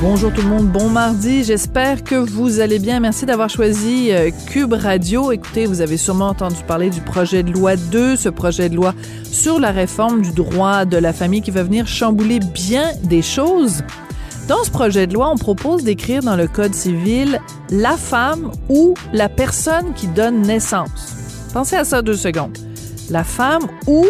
Bonjour tout le monde, bon mardi. J'espère que vous allez bien. Merci d'avoir choisi euh, Cube Radio. Écoutez, vous avez sûrement entendu parler du projet de loi 2, ce projet de loi sur la réforme du droit de la famille qui va venir chambouler bien des choses. Dans ce projet de loi, on propose d'écrire dans le Code civil la femme ou la personne qui donne naissance. Pensez à ça deux secondes. La femme ou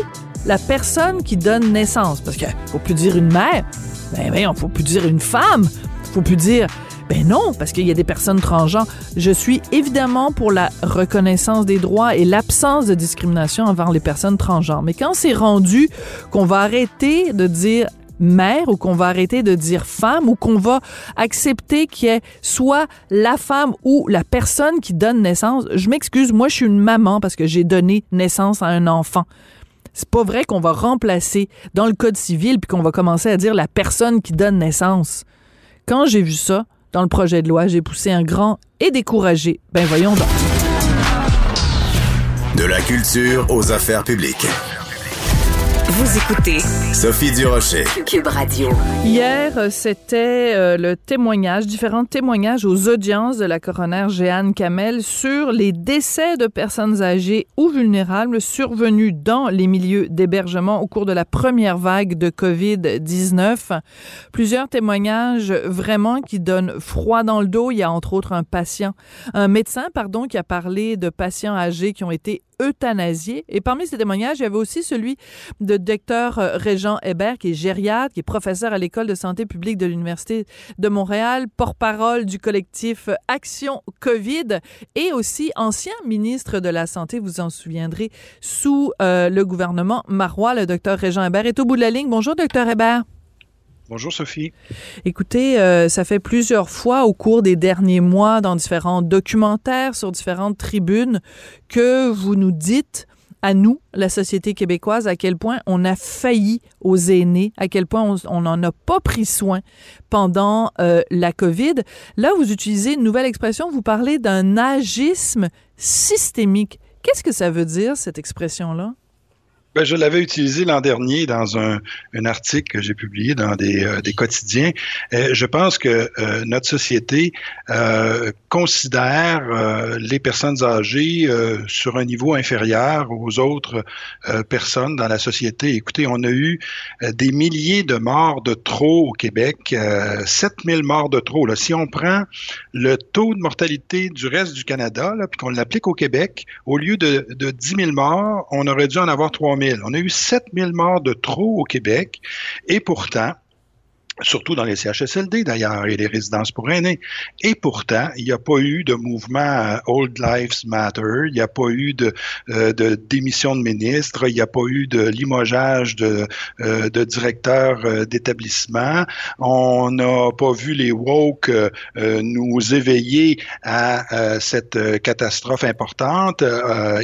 la personne qui donne naissance. Parce qu'il faut plus dire une mère. Ben voyons, faut plus dire une femme. Faut plus dire ben non, parce qu'il y a des personnes transgenres. Je suis évidemment pour la reconnaissance des droits et l'absence de discrimination envers les personnes transgenres. Mais quand c'est rendu qu'on va arrêter de dire mère ou qu'on va arrêter de dire femme ou qu'on va accepter qu'il y ait soit la femme ou la personne qui donne naissance. Je m'excuse, moi je suis une maman parce que j'ai donné naissance à un enfant. C'est pas vrai qu'on va remplacer dans le code civil puis qu'on va commencer à dire la personne qui donne naissance. Quand j'ai vu ça dans le projet de loi, j'ai poussé un grand et découragé. Ben voyons donc. De la culture aux affaires publiques. Vous écoutez Sophie Durocher. Cube Radio. Hier, euh, c'était euh, le témoignage, différents témoignages aux audiences de la coroner Jeanne Kamel sur les décès de personnes âgées ou vulnérables survenus dans les milieux d'hébergement au cours de la première vague de COVID-19. Plusieurs témoignages vraiment qui donnent froid dans le dos. Il y a entre autres un patient, un médecin, pardon, qui a parlé de patients âgés qui ont été Et parmi ces témoignages, il y avait aussi celui de docteur euh, Régent Hébert, qui est gériatre, qui est professeur à l'École de santé publique de l'Université de Montréal, porte-parole du collectif Action COVID et aussi ancien ministre de la Santé, vous en souviendrez, sous euh, le gouvernement Marois. Le docteur Régent Hébert est au bout de la ligne. Bonjour, docteur Hébert. Bonjour Sophie. Écoutez, euh, ça fait plusieurs fois au cours des derniers mois dans différents documentaires sur différentes tribunes que vous nous dites à nous, la société québécoise, à quel point on a failli aux aînés, à quel point on n'en a pas pris soin pendant euh, la COVID. Là, vous utilisez une nouvelle expression, vous parlez d'un agisme systémique. Qu'est-ce que ça veut dire, cette expression-là? Ben, je l'avais utilisé l'an dernier dans un, un, article que j'ai publié dans des, euh, des quotidiens. Euh, je pense que euh, notre société considère les personnes âgées sur un niveau inférieur aux autres personnes dans la société. Écoutez, on a eu des milliers de morts de trop au Québec, 7000 morts de trop. Là. Si on prend le taux de mortalité du reste du Canada, là, puis qu'on l'applique au Québec, au lieu de, de 10 000 morts, on aurait dû en avoir 3 000. On a eu 7000 morts de trop au Québec. Et pourtant, surtout dans les CHSLD d'ailleurs et les résidences pour aînés. Et pourtant, il n'y a pas eu de mouvement euh, Old Lives Matter, il n'y a pas eu de, euh, démission de ministre, il n'y a pas eu de limogeage de, euh, directeurs euh, d'établissement. On n'a pas vu les woke nous éveiller à cette catastrophe importante,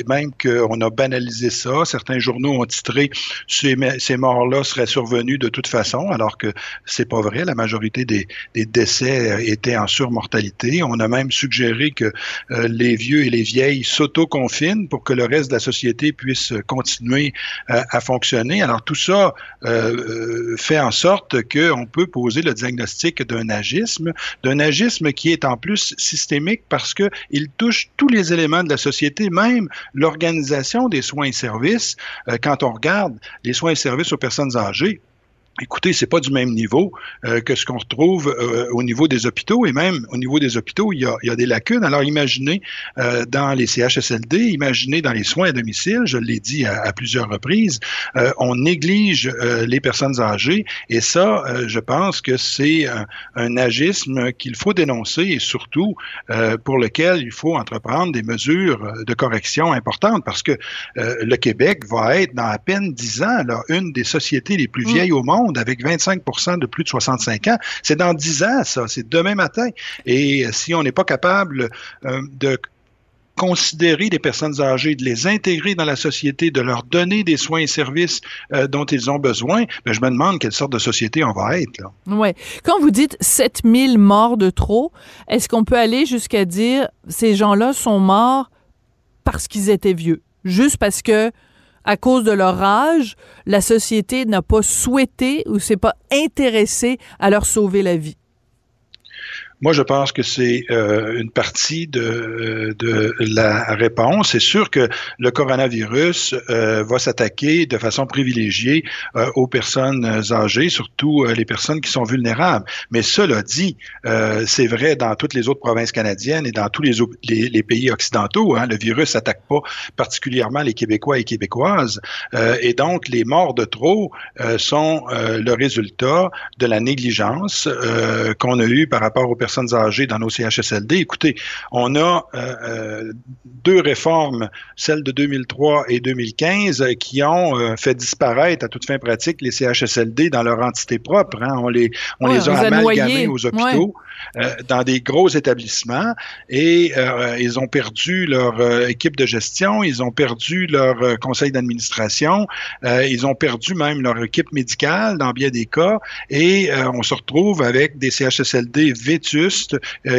même qu'on a banalisé ça. Certains journaux ont titré ces morts-là seraient survenus de toute façon, alors que c'est pas vrai. La majorité des, décès étaient en surmortalité. On a même suggéré que euh, les vieux et les vieilles s'auto-confinent pour que le reste de la société puisse continuer euh, à fonctionner. Alors tout ça euh, fait en sorte qu'on peut poser le diagnostic d'un agisme, d'un agisme qui est en plus systémique parce que il touche tous les éléments de la société, même l'organisation des soins et services. quand on regarde les soins et services aux personnes âgées, Écoutez, c'est pas du même niveau euh, que ce qu'on retrouve euh, au niveau des hôpitaux et même au niveau des hôpitaux, il y a, il y a des lacunes. Alors imaginez euh, dans les CHSLD, imaginez dans les soins à domicile, je l'ai dit à, à, plusieurs reprises, on néglige les personnes âgées et ça, je pense que c'est un, un, agisme qu'il faut dénoncer et surtout pour lequel il faut entreprendre des mesures de correction importantes parce que le Québec va être dans à peine dix ans là, une des sociétés les plus vieilles mmh. au monde avec 25% de plus de 65 ans. C'est dans 10 ans, ça. C'est demain matin. Et si on n'est pas capable euh, de considérer les personnes âgées, de les intégrer dans la société, de leur donner des soins et services euh, dont ils ont besoin, ben, je me demande quelle sorte de société on va être. Là. Ouais. Quand vous dites 7000 morts de trop, est-ce qu'on peut aller jusqu'à dire ces gens-là sont morts parce qu'ils étaient vieux? Juste parce que à cause de leur âge, la société n'a pas souhaité ou s'est pas intéressée à leur sauver la vie. Moi, je pense que c'est euh, une partie de, la réponse. C'est sûr que le coronavirus euh, va s'attaquer de façon privilégiée euh, aux personnes âgées, surtout les personnes qui sont vulnérables. Mais cela dit, c'est vrai dans toutes les autres provinces canadiennes et dans tous les pays occidentaux. Hein, le virus n'attaque pas particulièrement les Québécois et Québécoises. et donc, les morts de trop sont le résultat de la négligence qu'on a eue par rapport aux personnes personnes âgées dans nos CHSLD. Écoutez, on a euh, euh, deux réformes, celle de 2003 et 2015, qui ont euh, fait disparaître à toute fin pratique les CHSLD dans leur entité propre. Hein. On les, on les a amalgamés aux hôpitaux. Euh, dans des gros établissements et euh, ils ont perdu leur euh, équipe de gestion, ils ont perdu leur conseil d'administration, ils ont perdu même leur équipe médicale dans bien des cas et on se retrouve avec des CHSLD vétustes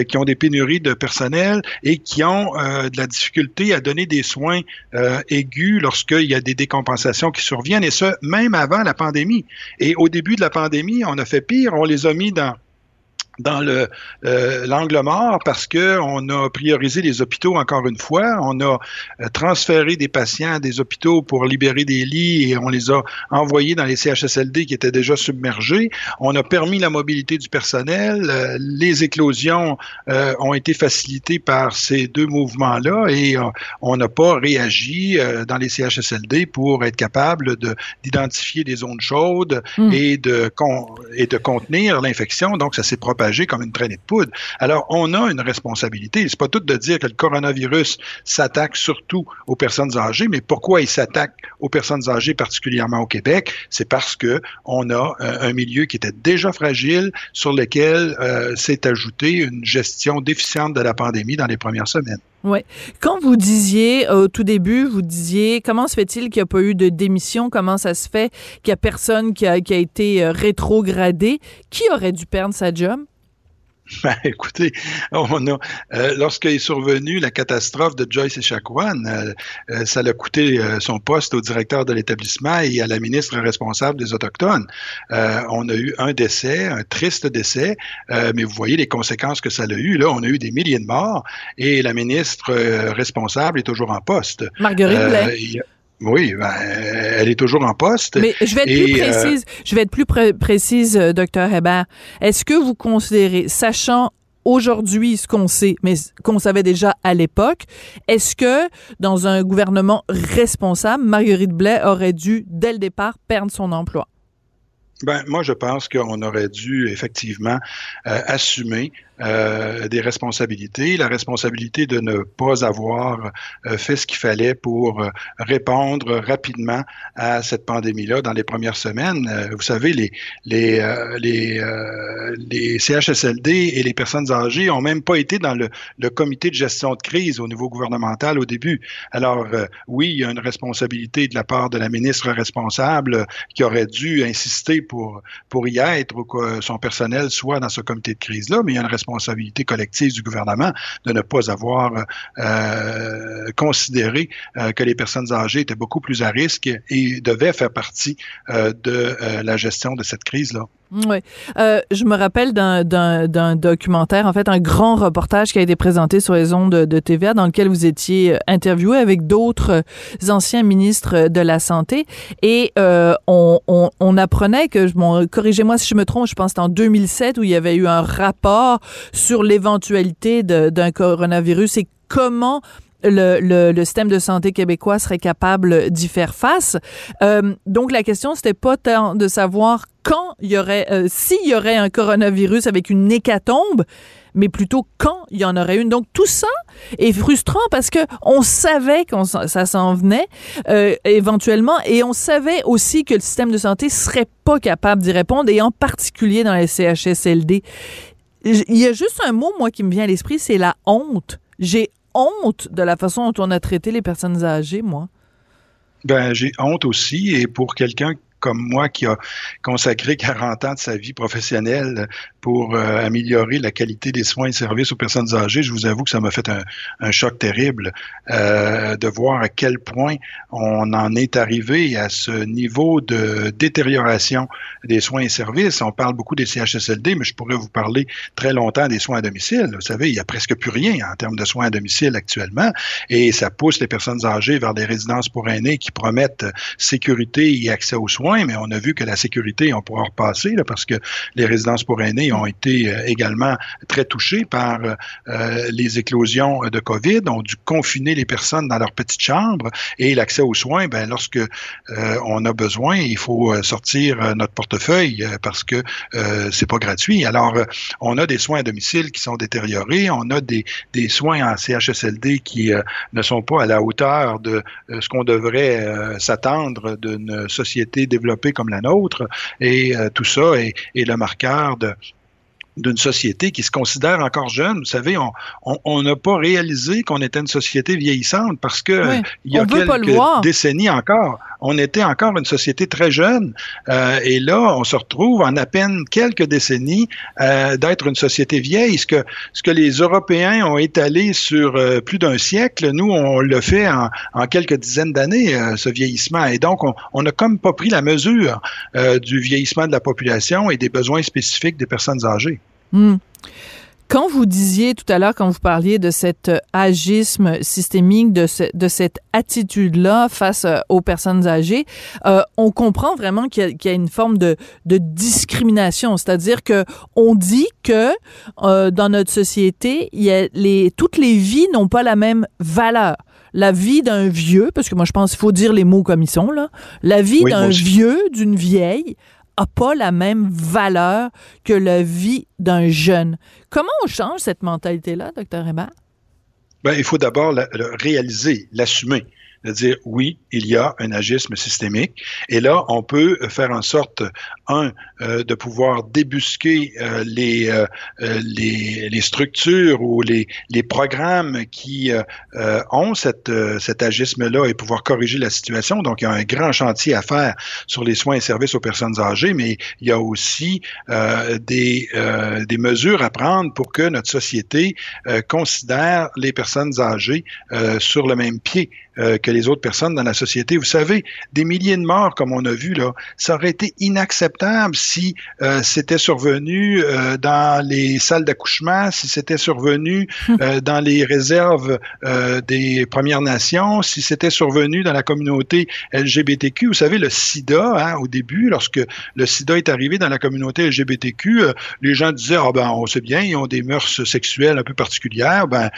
qui ont des pénuries de personnel et qui ont de la difficulté à donner des soins aigus lorsqu'il y a des décompensations qui surviennent et ce, même avant la pandémie. Et au début de la pandémie, on a fait pire, on les a mis dans dans le euh, l'angle mort parce que on a priorisé les hôpitaux encore une fois, on a euh, transféré des patients à des hôpitaux pour libérer des lits et on les a envoyés dans les CHSLD qui étaient déjà submergés. On a permis la mobilité du personnel, euh, les éclosions ont été facilitées par ces deux mouvements-là et on n'a pas réagi dans les CHSLD pour être capable de d'identifier des zones chaudes hmm. et de et de contenir l'infection. Donc ça s'est propagé comme une traînée de poudre. Alors, on a une responsabilité. C'est pas tout de dire que le coronavirus s'attaque surtout aux personnes âgées, mais pourquoi il s'attaque aux personnes âgées, particulièrement au Québec? C'est parce que on a euh, un milieu qui était déjà fragile, sur lequel euh, s'est ajoutée une gestion déficiente de la pandémie dans les premières semaines. Oui. Quand vous disiez au tout début, vous disiez comment se fait-il qu'il n'y a pas eu de démission? Comment ça se fait qu'il n'y a personne qui a, qui a été euh, rétrogradé? Qui aurait dû perdre sa job? Ben, écoutez, on a, euh, lorsqu'est survenue la catastrophe de Joyce et euh, euh, ça l'a coûté euh, son poste au directeur de l'établissement et à la ministre responsable des Autochtones. on a eu un décès, un triste décès, mais vous voyez les conséquences que ça a eu. Là, on a eu des milliers de morts et la ministre responsable est toujours en poste. Marguerite Blais. Oui, ben, elle est toujours en poste. Mais je vais être plus euh, précise, je vais être plus précise, euh, docteur Hébert. Est-ce que vous considérez, sachant aujourd'hui ce qu'on sait, mais qu'on savait déjà à l'époque, est-ce que dans un gouvernement responsable, Marguerite Blais aurait dû, dès le départ, perdre son emploi? Ben, moi, je pense qu'on aurait dû effectivement euh, assumer euh, des responsabilités, la responsabilité de ne pas avoir euh, fait ce qu'il fallait pour euh, répondre rapidement à cette pandémie-là dans les premières semaines. vous savez, les, les, les, les CHSLD et les personnes âgées ont même pas été dans le, le, comité de gestion de crise au niveau gouvernemental au début. Alors, oui, il y a une responsabilité de la part de la ministre responsable qui aurait dû insister pour, pour y être ou que son personnel soit dans ce comité de crise-là, mais il y a une responsabilité responsabilité collective du gouvernement de ne pas avoir euh, considéré euh, que les personnes âgées étaient beaucoup plus à risque et devaient faire partie euh, de la gestion de cette crise-là. Oui. Euh, je me rappelle d'un documentaire, en fait, un grand reportage qui a été présenté sur les ondes de, TVA dans lequel vous étiez euh, interviewé avec d'autres euh, anciens ministres de la Santé et euh, on, on, on, apprenait que, bon, corrigez-moi si je me trompe, je pense que en 2007 où il y avait eu un rapport sur l'éventualité d'un coronavirus et comment le, le, le, système de santé québécois serait capable d'y faire face. Euh, donc la question c'était pas tant de savoir quand il y aurait, euh, s'il y aurait un coronavirus avec une hécatombe, mais plutôt quand il y en aurait une. Donc tout ça est frustrant parce que on savait que ça s'en venait euh, éventuellement et on savait aussi que le système de santé serait pas capable d'y répondre et en particulier dans les CHSLD. Il y a juste un mot moi qui me vient à l'esprit, c'est la honte. J'ai honte de la façon dont on a traité les personnes âgées, moi. Ben, j'ai honte aussi, et pour quelqu'un comme moi qui a consacré 40 ans de sa vie professionnelle pour euh, améliorer la qualité des soins et services aux personnes âgées, je vous avoue que ça m'a fait un, choc terrible euh, de voir à quel point on en est arrivé à ce niveau de détérioration des soins et services. On parle beaucoup des CHSLD, mais je pourrais vous parler très longtemps des soins à domicile. Vous savez, il n'y a presque plus rien en termes de soins à domicile actuellement et ça pousse les personnes âgées vers des résidences pour aînés qui promettent sécurité et accès aux soins, mais on a vu que la sécurité, on pourra repasser là, parce que les résidences pour aînés ont été euh, également très touchés par euh, les éclosions de COVID, ont dû confiner les personnes dans leur petite chambre et l'accès aux soins, ben, lorsque euh, on a besoin, il faut sortir notre portefeuille parce que c'est pas gratuit. Alors, on a des soins à domicile qui sont détériorés, on a des, des soins en CHSLD qui ne sont pas à la hauteur de ce qu'on devrait s'attendre d'une société développée comme la nôtre, et tout ça est, est le marqueur de, d'une société qui se considère encore jeune. Vous savez, on n'a pas réalisé qu'on était une société vieillissante parce que il y a quelques décennies encore, on était encore une société très jeune. Euh, et là, on se retrouve en à peine quelques décennies euh, d'être une société vieille. Ce que, ce que les Européens ont étalé sur euh, plus d'un siècle, nous, on le fait en, en quelques dizaines d'années, ce vieillissement. Et donc, on n'a comme pas pris la mesure du vieillissement de la population et des besoins spécifiques des personnes âgées. Hmm. Quand vous disiez tout à l'heure, quand vous parliez de cet agisme systémique, de, de cette attitude-là face euh, aux personnes âgées, euh, on comprend vraiment qu'il y, y, a une forme de, de discrimination. C'est-à-dire que on dit que euh, dans notre société, il y a les, toutes les vies n'ont pas la même valeur la vie d'un vieux, parce que moi je pense qu'il faut dire les mots comme ils sont là, la vie d'un vieux, d'une vieille a pas la même valeur que la vie d'un jeune. Comment on change cette mentalité-là, docteur Hébert? Ben, il faut d'abord le réaliser, l'assumer de dire oui, il y a un agisme systémique. Et là, on peut faire en sorte, un, euh, de pouvoir débusquer euh, les, euh, les, les, structures ou les, les programmes qui ont cette, cet agisme-là et pouvoir corriger la situation. Donc, il y a un grand chantier à faire sur les soins et services aux personnes âgées, mais il y a aussi des, des mesures à prendre pour que notre société considère les personnes âgées sur le même pied que les autres personnes dans la société. Vous savez, des milliers de morts, comme on a vu là, ça aurait été inacceptable si euh, c'était survenu euh, dans les salles d'accouchement, si c'était survenu hum. dans les réserves des Premières Nations, si c'était survenu dans la communauté LGBTQ. Vous savez, le SIDA, hein, au début, lorsque le SIDA est arrivé dans la communauté LGBTQ, les gens disaient, ah ben, on sait bien, ils ont des mœurs sexuelles un peu particulières, ben,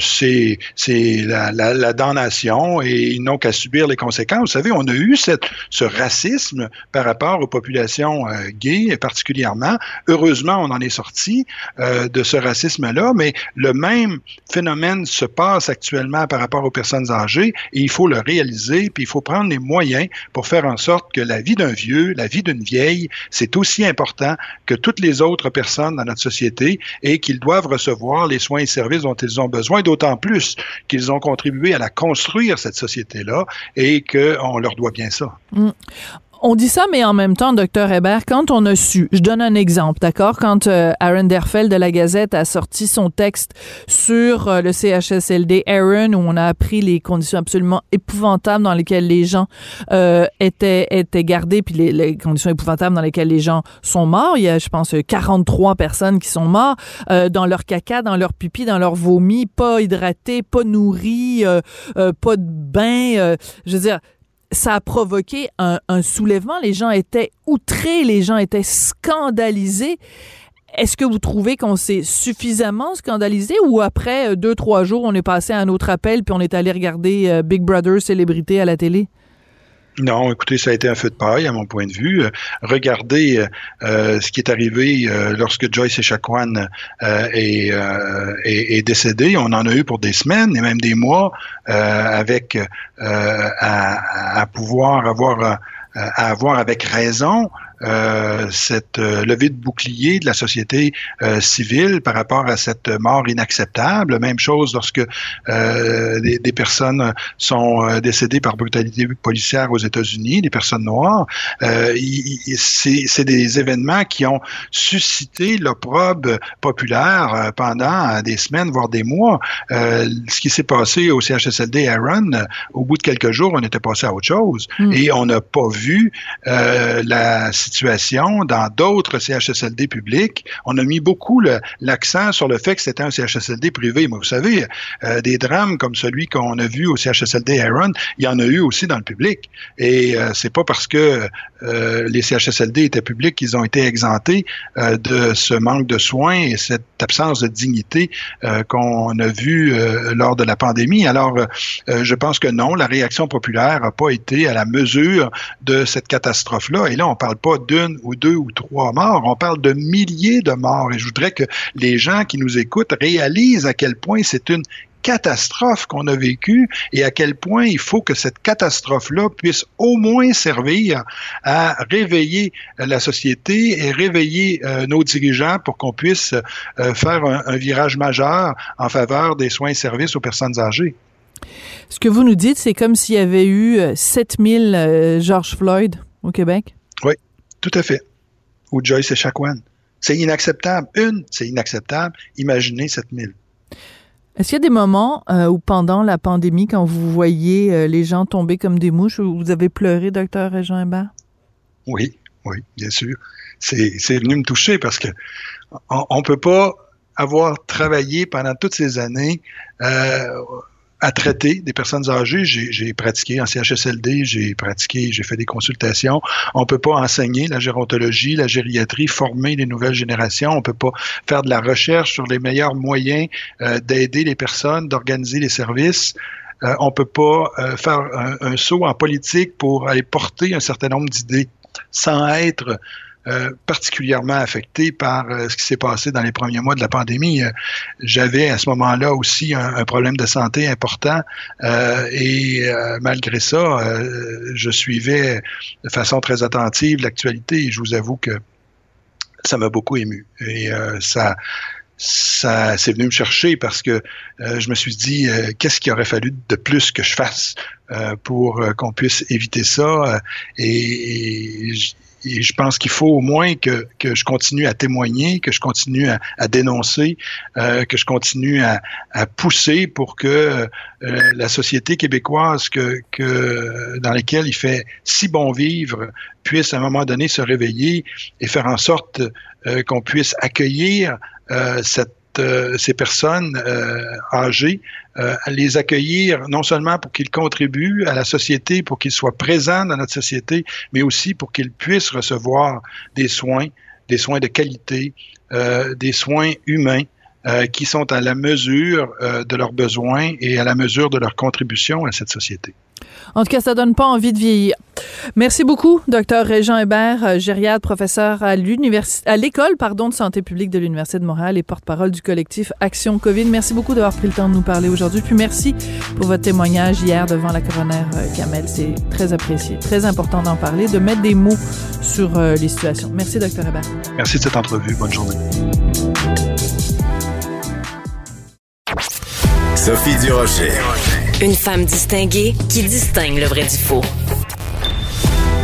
c'est c'est la, la, la damnation et ils n'ont qu'à subir les conséquences. Vous savez, on a eu cette, ce racisme par rapport aux populations euh, gays particulièrement. Heureusement, on en est sorti euh, de ce racisme-là, mais le même phénomène se passe actuellement par rapport aux personnes âgées et il faut le réaliser, puis il faut prendre les moyens pour faire en sorte que la vie d'un vieux, la vie d'une vieille, c'est aussi important que toutes les autres personnes dans notre société et qu'ils doivent recevoir les soins et services dont ils ont besoin, d'autant plus qu'ils ont contribué à la construire cette société-là et qu'on leur doit bien ça. Mm. On dit ça, mais en même temps, docteur Hébert, quand on a su, je donne un exemple, d'accord, quand euh, Aaron Derfeld de la Gazette a sorti son texte sur euh, le CHSLD Aaron, où on a appris les conditions absolument épouvantables dans lesquelles les gens euh, étaient étaient gardés, puis les, conditions épouvantables dans lesquelles les gens sont morts. Il y a, je pense, 43 personnes qui sont mortes dans leur caca, dans leur pipi, dans leur vomi, pas hydratés, pas nourris, pas de bain. je veux dire, ça a provoqué un, soulèvement. Les gens étaient outrés, les gens étaient scandalisés. Est-ce que vous trouvez qu'on s'est suffisamment scandalisé ou après euh, deux, trois jours, on est passé à un autre appel puis on est allé regarder euh, Big Brother célébrité à la télé? Non, écoutez, ça a été un feu de paille à mon point de vue. Euh, regardez euh, euh, ce qui est arrivé lorsque Joyce Echaquan est, est, décédé. On en a eu pour des semaines et même des mois avec à, à, pouvoir avoir à avoir avec raison euh, cette euh, levée de bouclier de la société euh, civile par rapport à cette mort inacceptable. Même chose lorsque des, des, personnes sont décédées par brutalité policière aux États-Unis, des personnes noires. C'est des événements qui ont suscité l'opprobre populaire pendant des semaines, voire des mois. ce qui s'est passé au CHSLD Aaron, au bout de quelques jours, on était passé à autre chose. Mm. Et on n'a pas vu la dans d'autres CHSLD publics. On a mis beaucoup l'accent sur le fait que c'était un CHSLD privé. Mais vous savez, euh, des drames comme celui qu'on a vu au CHSLD Aaron, il y en a eu aussi dans le public. Et euh, c'est pas parce que euh, les CHSLD étaient publics qu'ils ont été exemptés euh, de ce manque de soins et cette absence de dignité qu'on a vu lors de la pandémie. Alors, je pense que non, la réaction populaire n'a pas été à la mesure de cette catastrophe-là. Et là, on parle pas d'une ou deux ou trois morts, on parle de milliers de morts. Et je voudrais que les gens qui nous écoutent réalisent à quel point c'est une catastrophe qu'on a vécue et à quel point il faut que cette catastrophe-là puisse au moins servir à réveiller la société et réveiller euh, nos dirigeants pour qu'on puisse euh, faire un, un, virage majeur en faveur des soins et services aux personnes âgées. Ce que vous nous dites, c'est comme s'il y avait eu 7000 euh, George Floyd au Québec? Oui. Tout à fait. Ou Joyce et Chacuan. C'est inacceptable. Une, c'est inacceptable. Imaginez 7000. Est-ce qu'il y a des moments euh, où, pendant la pandémie, quand vous voyez euh, les gens tomber comme des mouches, où vous avez pleuré, docteur Régent Hébert? Oui, oui, bien sûr. C'est venu me toucher parce que on ne peut pas avoir travaillé pendant toutes ces années euh, à traiter des personnes âgées. J'ai pratiqué en CHSLD, j'ai pratiqué, j'ai fait des consultations. On peut pas enseigner la gérontologie, la gériatrie, former les nouvelles générations. On peut pas faire de la recherche sur les meilleurs moyens euh, d'aider les personnes, d'organiser les services. Euh, on peut pas euh, faire un, saut en politique pour aller porter un certain nombre d'idées sans être euh, particulièrement affecté par euh, ce qui s'est passé dans les premiers mois de la pandémie. Euh, j'avais à ce moment-là aussi un, problème de santé important et malgré ça, je suivais de façon très attentive l'actualité et je vous avoue que ça m'a beaucoup ému. Et ça, ça c'est venu me chercher parce que je me suis dit qu'est-ce qu'il aurait fallu de plus que je fasse pour qu'on puisse éviter ça et, et je pense qu'il faut au moins que, que, je continue à témoigner, que je continue à, à dénoncer, euh, que je continue à, à, pousser pour que euh, la société québécoise que, que, dans laquelle il fait si bon vivre puisse à un moment donné se réveiller et faire en sorte euh, qu'on puisse accueillir euh, cette ces personnes euh, âgées, euh, les accueillir non seulement pour qu'ils contribuent à la société, pour qu'ils soient présents dans notre société, mais aussi pour qu'ils puissent recevoir des soins, des soins de qualité, des soins humains qui sont à la mesure de leurs besoins et à la mesure de leur contribution à cette société. En tout cas, ça donne pas envie de vieillir. Merci beaucoup, docteur Régent Hébert, euh, gériade, professeur à l'université, à l'école, pardon, de santé publique de l'Université de Montréal et porte-parole du collectif Action COVID. Merci beaucoup d'avoir pris le temps de nous parler aujourd'hui. Puis merci pour votre témoignage hier devant la coroner euh, Kamel. C'est très apprécié, très important d'en parler, de mettre des mots sur euh, les situations. Merci, docteur Hébert. Merci de cette entrevue. Bonne journée. Sophie Durocher. Une femme distinguée qui distingue le vrai du faux.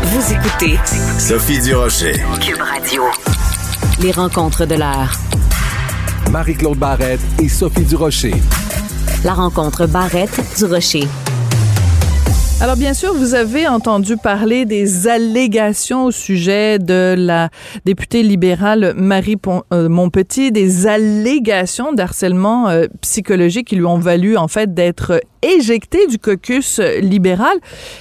Vous écoutez Sophie Durocher. Cube Radio. Les rencontres de l'heure. Marie-Claude Barrette et Sophie Durocher. La rencontre Barrette-Durocher. Alors bien sûr, vous avez entendu parler des allégations au sujet de la députée libérale Marie euh, Montpetit, des allégations d'harcèlement euh, psychologique qui lui ont valu en fait d'être éjectée du caucus libéral.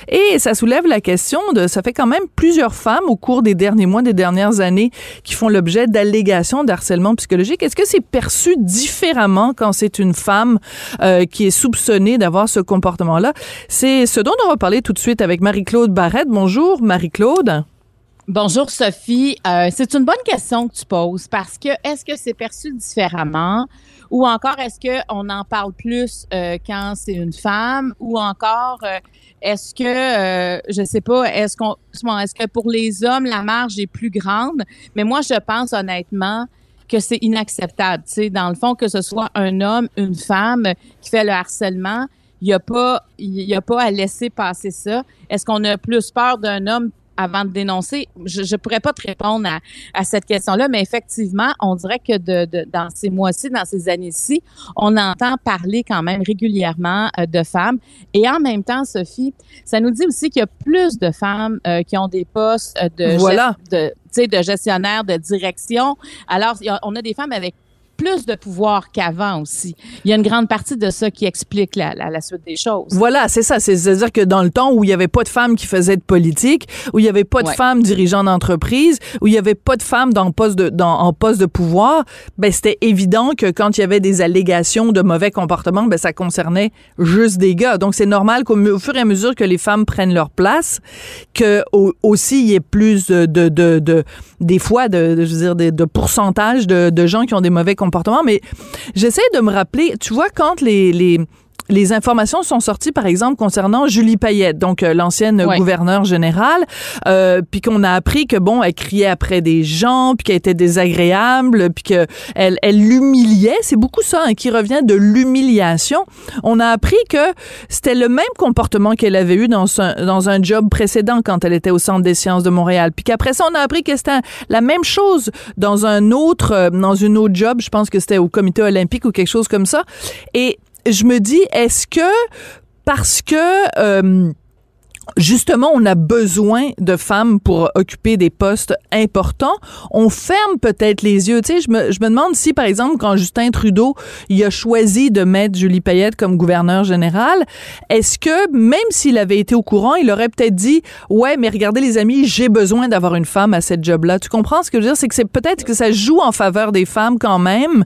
Et ça soulève la question de, ça fait quand même plusieurs femmes au cours des derniers mois, des dernières années, qui font l'objet d'allégations d'harcèlement psychologique. Est-ce que c'est perçu différemment quand c'est une femme euh, qui est soupçonnée d'avoir ce comportement-là? C'est ce dont on va parler tout de suite avec Marie-Claude Barrette. Bonjour, Marie-Claude. Bonjour Sophie. Euh, c'est une bonne question que tu poses parce que est-ce que c'est perçu différemment ou encore est-ce qu'on en parle plus euh, quand c'est une femme ou encore euh, est-ce que je sais pas est-ce qu'on est-ce que pour les hommes la marge est plus grande? Mais moi je pense honnêtement que c'est inacceptable, tu sais dans le fond que ce soit un homme, une femme qui fait le harcèlement, il n'y a pas y a pas à laisser passer ça. Est-ce qu'on a plus peur d'un homme avant de dénoncer? Je ne pourrais pas te répondre à, à cette question-là, mais effectivement, on dirait que de, de dans ces mois-ci, dans ces années-ci, on entend parler quand même régulièrement euh, de femmes. Et en même temps, Sophie, ça nous dit aussi qu'il y a plus de femmes euh, qui ont des postes euh, de, Voilà. de, de gestionnaire, de direction. Alors, on a des femmes avec plus de pouvoir qu'avant aussi. Il y a une grande partie de ça qui explique la, la, la suite des choses. Voilà, c'est ça. C'est- C'est-à-dire que dans le temps où il n'y avait pas de femmes qui faisaient de politique, où il n'y avait pas de Ouais. femmes dirigeants d'entreprise, où il n'y avait pas de femmes dans poste de, dans, en poste de pouvoir, ben c'était évident que quand il y avait des allégations de mauvais comportement, ben ça concernait juste des gars. Donc c'est normal qu'au fur et à mesure que les femmes prennent leur place, que au- aussi il y ait plus de, de, de, de- des fois de, de- je veux dire de, de pourcentage de, de gens qui ont des mauvais comportements. Mais j'essaie de me rappeler, tu vois quand les, les informations sont sorties, par exemple, concernant Julie Payette, donc euh, l'ancienne Ouais. gouverneure générale, euh, puis qu'on a appris que bon, elle criait après des gens, puis qu'elle était désagréable, puis que elle, elle l'humiliait. C'est beaucoup ça hein, qui revient de l'humiliation. On a appris que c'était le même comportement qu'elle avait eu dans un, dans un job précédent quand elle était au Centre des sciences de Montréal. Puis qu'après ça, on a appris que c'était la même chose dans un autre, euh, dans une autre job. Je pense que c'était au Comité olympique ou quelque chose comme ça. Et je me dis, est-ce que parce que euh, justement on a besoin de femmes pour occuper des postes importants, on ferme peut-être les yeux. Tu sais, je me, je me demande si par exemple quand Justin Trudeau il a choisi de mettre Julie Payette comme gouverneur général, est-ce que même s'il avait été au courant, il aurait peut-être dit ouais mais regardez les amis, j'ai besoin d'avoir une femme à cette job-là. Tu comprends ce que je veux dire, c'est que c'est peut-être que ça joue en faveur des femmes quand même.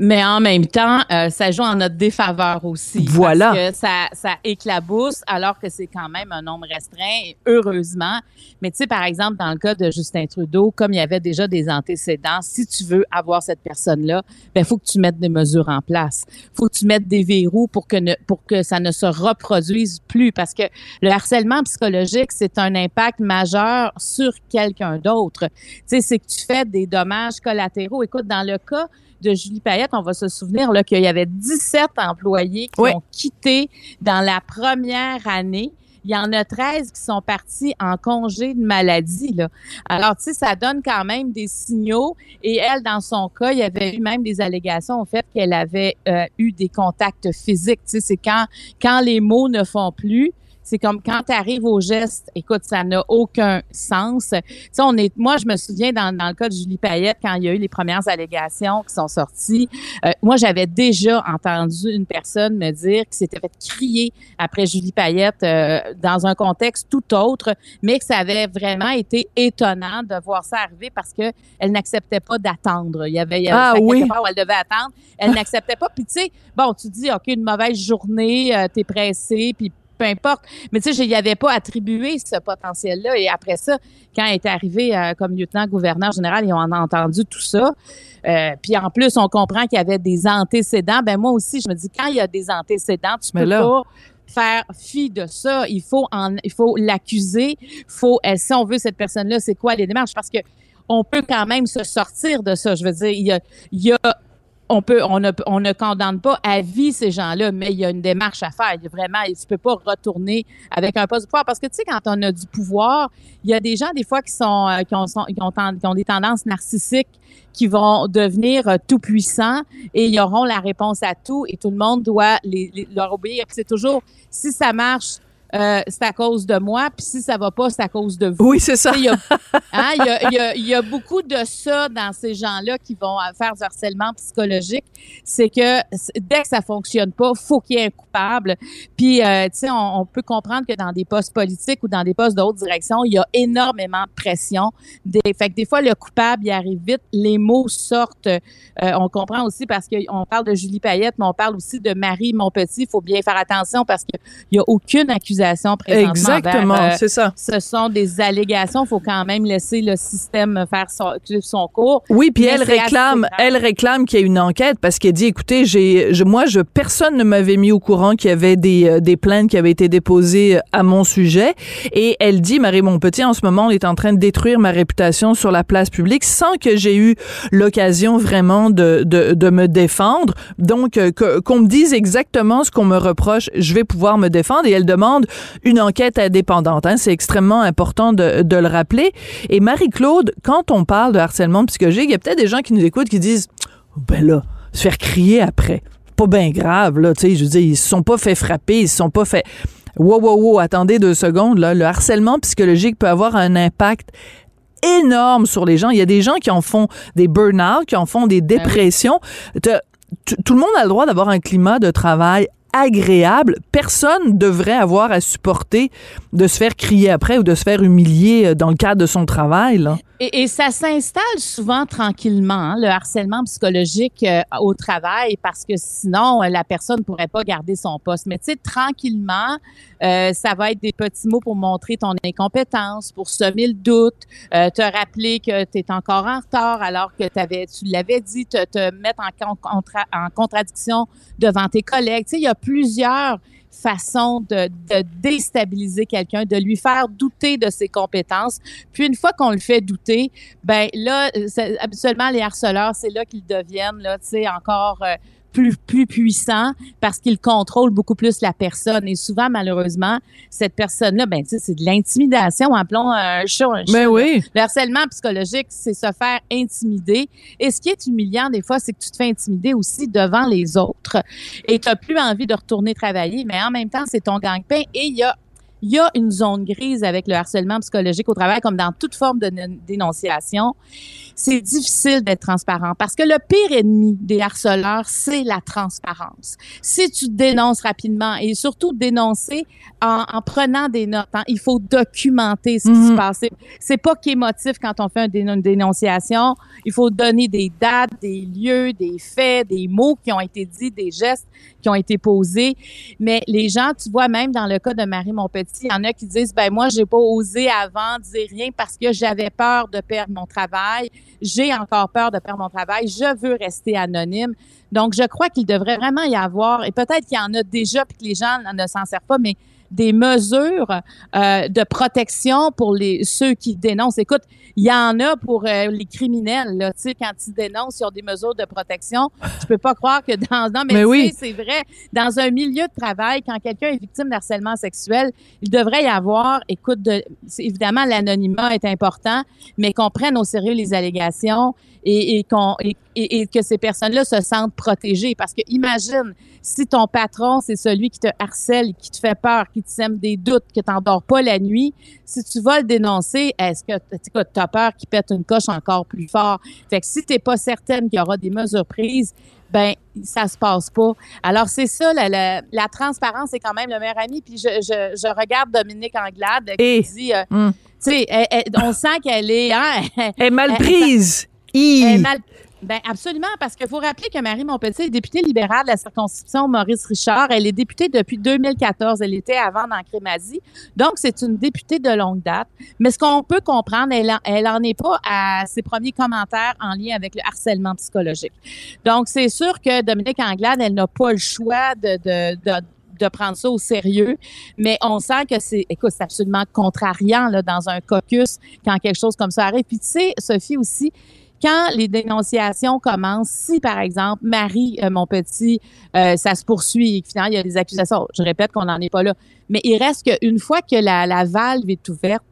Mais en même temps, euh, ça joue en notre défaveur aussi. Voilà. Parce que ça, ça éclabousse alors que c'est quand même un nombre restreint, heureusement. Mais tu sais, par exemple, dans le cas de Justin Trudeau, comme il y avait déjà des antécédents, si tu veux avoir cette personne-là, ben faut que tu mettes des mesures en place. faut que tu mettes des verrous pour que, ne, pour que ça ne se reproduise plus. Parce que le harcèlement psychologique, c'est un impact majeur sur quelqu'un d'autre. Tu sais, c'est que tu fais des dommages collatéraux. Écoute, dans le cas de Julie Payette, on va se souvenir qu'il y avait 17 employés qui Oui. ont quitté dans la première année. Il y en a 13 qui sont partis en congé de maladie. Là. Alors, tu sais, ça donne quand même des signaux. Et elle, dans son cas, il y avait eu même des allégations au fait qu'elle avait euh, eu des contacts physiques. Tu sais, c'est quand, quand les mots ne font plus, c'est comme quand tu arrives au geste, écoute, ça n'a aucun sens. Tu sais, on est, moi, je me souviens dans, dans le cas de Julie Payette, quand il y a eu les premières allégations qui sont sorties, euh, moi, j'avais déjà entendu une personne me dire qu'il s'était fait crier après Julie Payette euh, dans un contexte tout autre, mais que ça avait vraiment été étonnant de voir ça arriver parce que elle n'acceptait pas d'attendre. Il y avait, il y avait Ah quelque oui. part où elle devait attendre. Elle n'acceptait pas. Puis tu sais, bon, tu dis, OK, une mauvaise journée, euh, t'es pressé, puis peu importe. Mais tu sais, je n'y avais pas attribué ce potentiel-là. Et après ça, quand elle est arrivée euh, comme lieutenant-gouverneur général, ils ont entendu tout ça. Euh, puis en plus, on comprend qu'il y avait des antécédents. Ben moi aussi, je me dis, quand il y a des antécédents, tu Mais peux là- pas faire fi de ça. Il faut en, il faut l'accuser. Faut, euh, si on veut cette personne-là, c'est quoi les démarches? Parce que on peut quand même se sortir de ça. Je veux dire, il y a, il y a on peut, on ne, on ne condamne pas à vie ces gens-là, mais il y a une démarche à faire. Vraiment, tu peux pas retourner avec un poste de pouvoir parce que tu sais, quand on a du pouvoir, il y a des gens des fois qui sont, euh, qui ont, des tendances narcissiques qui vont devenir euh, tout puissants et ils auront la réponse à tout et tout le monde doit les, les- leur obéir. C'est toujours si ça marche, euh, c'est à cause de moi, puis si ça va pas, c'est à cause de vous. Oui, c'est ça. Il y, a, hein, il y, a, il y a- il y a beaucoup de ça dans ces gens-là qui vont euh, faire du harcèlement psychologique. C'est que dès que ça fonctionne pas, faut qu'il y ait un coupable. Puis, euh, tu sais, on, on peut comprendre que dans des postes politiques ou dans des postes de haute direction, il y a énormément de pression. Des, fait que des fois, le coupable, il arrive vite. Les mots sortent. Euh, on comprend aussi parce qu'on parle de Julie Payette, mais on parle aussi de Marie Montpetit. Il faut bien faire attention parce qu'il n'y a aucune accusation présentement. Exactement, euh, c'est ça. Ce sont des allégations. Il faut quand même laisser le système faire son, cours. Oui, puis elle réclame, elle réclame qu'il y ait une enquête parce qu'elle dit, écoutez, j'ai, je, moi, je, personne ne m'avait mis au courant qu'il y avait des, euh, des plaintes qui avaient été déposées à mon sujet. Et elle dit, Marie Montpetit, en ce moment, on est en train de détruire ma réputation sur la place publique sans que j'ai eu l'occasion vraiment de, de, de me défendre. Donc, euh, que- qu'on me dise exactement ce qu'on me reproche, je vais pouvoir me défendre. Et elle demande une enquête indépendante. Hein. C'est extrêmement important de, de le rappeler. Et Marie-Claude, quand on parle de harcèlement psychologique, il y a peut-être des gens qui nous écoutent qui disent, ben là, se faire crier après, pas bien grave, là, tu sais, je veux dire, ils se sont pas fait frapper, ils se sont pas fait... Wow, wow, wow, attendez deux secondes, là, le harcèlement psychologique peut avoir un impact énorme sur les gens. Il y a des gens qui en font des burn-out, qui en font des dépressions. T'as- t- Tout le monde a le droit d'avoir un climat de travail agréable. Personne devrait avoir à supporter de se faire crier après ou de se faire humilier euh, dans le cadre de son travail. Et, et ça s'installe souvent tranquillement, hein, le harcèlement psychologique euh, au travail, parce que sinon, euh, la personne ne pourrait pas garder son poste. Mais tu sais, tranquillement, euh, ça va être des petits mots pour montrer ton incompétence, pour semer le doute, euh, te rappeler que tu es encore en retard alors que t'avais, tu l'avais dit, te, te mettre en, con- contra- en contradiction devant tes collègues. Tu sais, il y a plusieurs façons de, déstabiliser quelqu'un, de lui faire douter de ses compétences. Puis une fois qu'on le fait douter, ben là, c'est- habituellement les harceleurs, c'est là qu'ils deviennent là, tu sais, encore euh, plus plus puissants parce qu'ils contrôlent beaucoup plus la personne. Et souvent, malheureusement, cette personne-là, ben tu sais, c'est de l'intimidation. Appelons un chat un chat. Mais là. oui. Le harcèlement psychologique, c'est se faire intimider. Et ce qui est humiliant des fois, c'est que tu te fais intimider aussi devant les autres et tu n'as plus envie de retourner travailler, mais en même temps, c'est ton gang-pain et il y a il y a une zone grise avec le harcèlement psychologique au travail, comme dans toute forme de dénonciation. C'est difficile d'être transparent parce que le pire ennemi des harceleurs, c'est la transparence. Si tu dénonces rapidement et surtout dénoncer en, en prenant des notes, hein, il faut documenter ce qui Mhm. se passe. C'est- pas qu'émotif quand on fait un une dénonciation. Il faut donner des dates, des lieux, des faits, des mots qui ont été dits, des gestes qui ont été posés. Mais les gens, tu vois, même dans le cas de Marie Montpetit, il y en a qui disent, ben moi, j'ai pas osé avant dire rien parce que j'avais peur de perdre mon travail. J'ai encore peur de perdre mon travail. Je veux rester anonyme. Donc, je crois qu'il devrait vraiment y avoir, et peut-être qu'il y en a déjà puis que les gens ne s'en servent pas, mais des mesures euh, de protection pour les ceux qui dénoncent. Écoute, il y en a pour euh, les criminels. Là, quand ils dénoncent, ils ont des mesures de protection. Je peux pas croire que dans non, mais, Mais oui. c'est vrai. Dans un milieu de travail, quand quelqu'un est victime d'harcèlement sexuel, il devrait y avoir, écoute, de, évidemment, l'anonymat est important, mais qu'on prenne au sérieux les allégations et, et qu'on et, et- et que ces personnes-là se sentent protégées. Parce que imagine si ton patron c'est celui qui te harcèle, qui te fait peur, qui te sème des doutes, que t'endors pas la nuit, si tu vas le dénoncer, est-ce que tu as peur qu'il pète une coche encore plus fort? Fait que si t'es pas certaine qu'il y aura des mesures prises, ben ça se passe pas. Alors c'est ça, la, la, la transparence est quand même le meilleur ami. Puis je, je, je regarde Dominique Anglade qui Et- dit, euh, Hum. tu sais, on sent qu'elle est, hein, Elle est mal prise. elle mal- Ben absolument, parce qu'il faut rappeler que Marie Montpetit est députée libérale de la circonscription Maurice Richard. Elle est députée depuis 2014. Elle était avant dans Crémazie. Donc, c'est une députée de longue date. Mais ce qu'on peut comprendre, elle, en- elle en est pas à ses premiers commentaires en lien avec le harcèlement psychologique. Donc, c'est sûr que Dominique Anglade, elle n'a pas le choix de, prendre ça au sérieux, mais on sent que c'est, écoute, c'est absolument contrariant dans un caucus quand quelque chose comme ça arrive. Puis tu sais, Sophie aussi, quand les dénonciations commencent, si par exemple Marie, euh, mon petit, euh, ça se poursuit et que finalement il y a des accusations, je répète qu'on n'en est pas là, mais il reste qu'une fois que la, la valve est ouverte,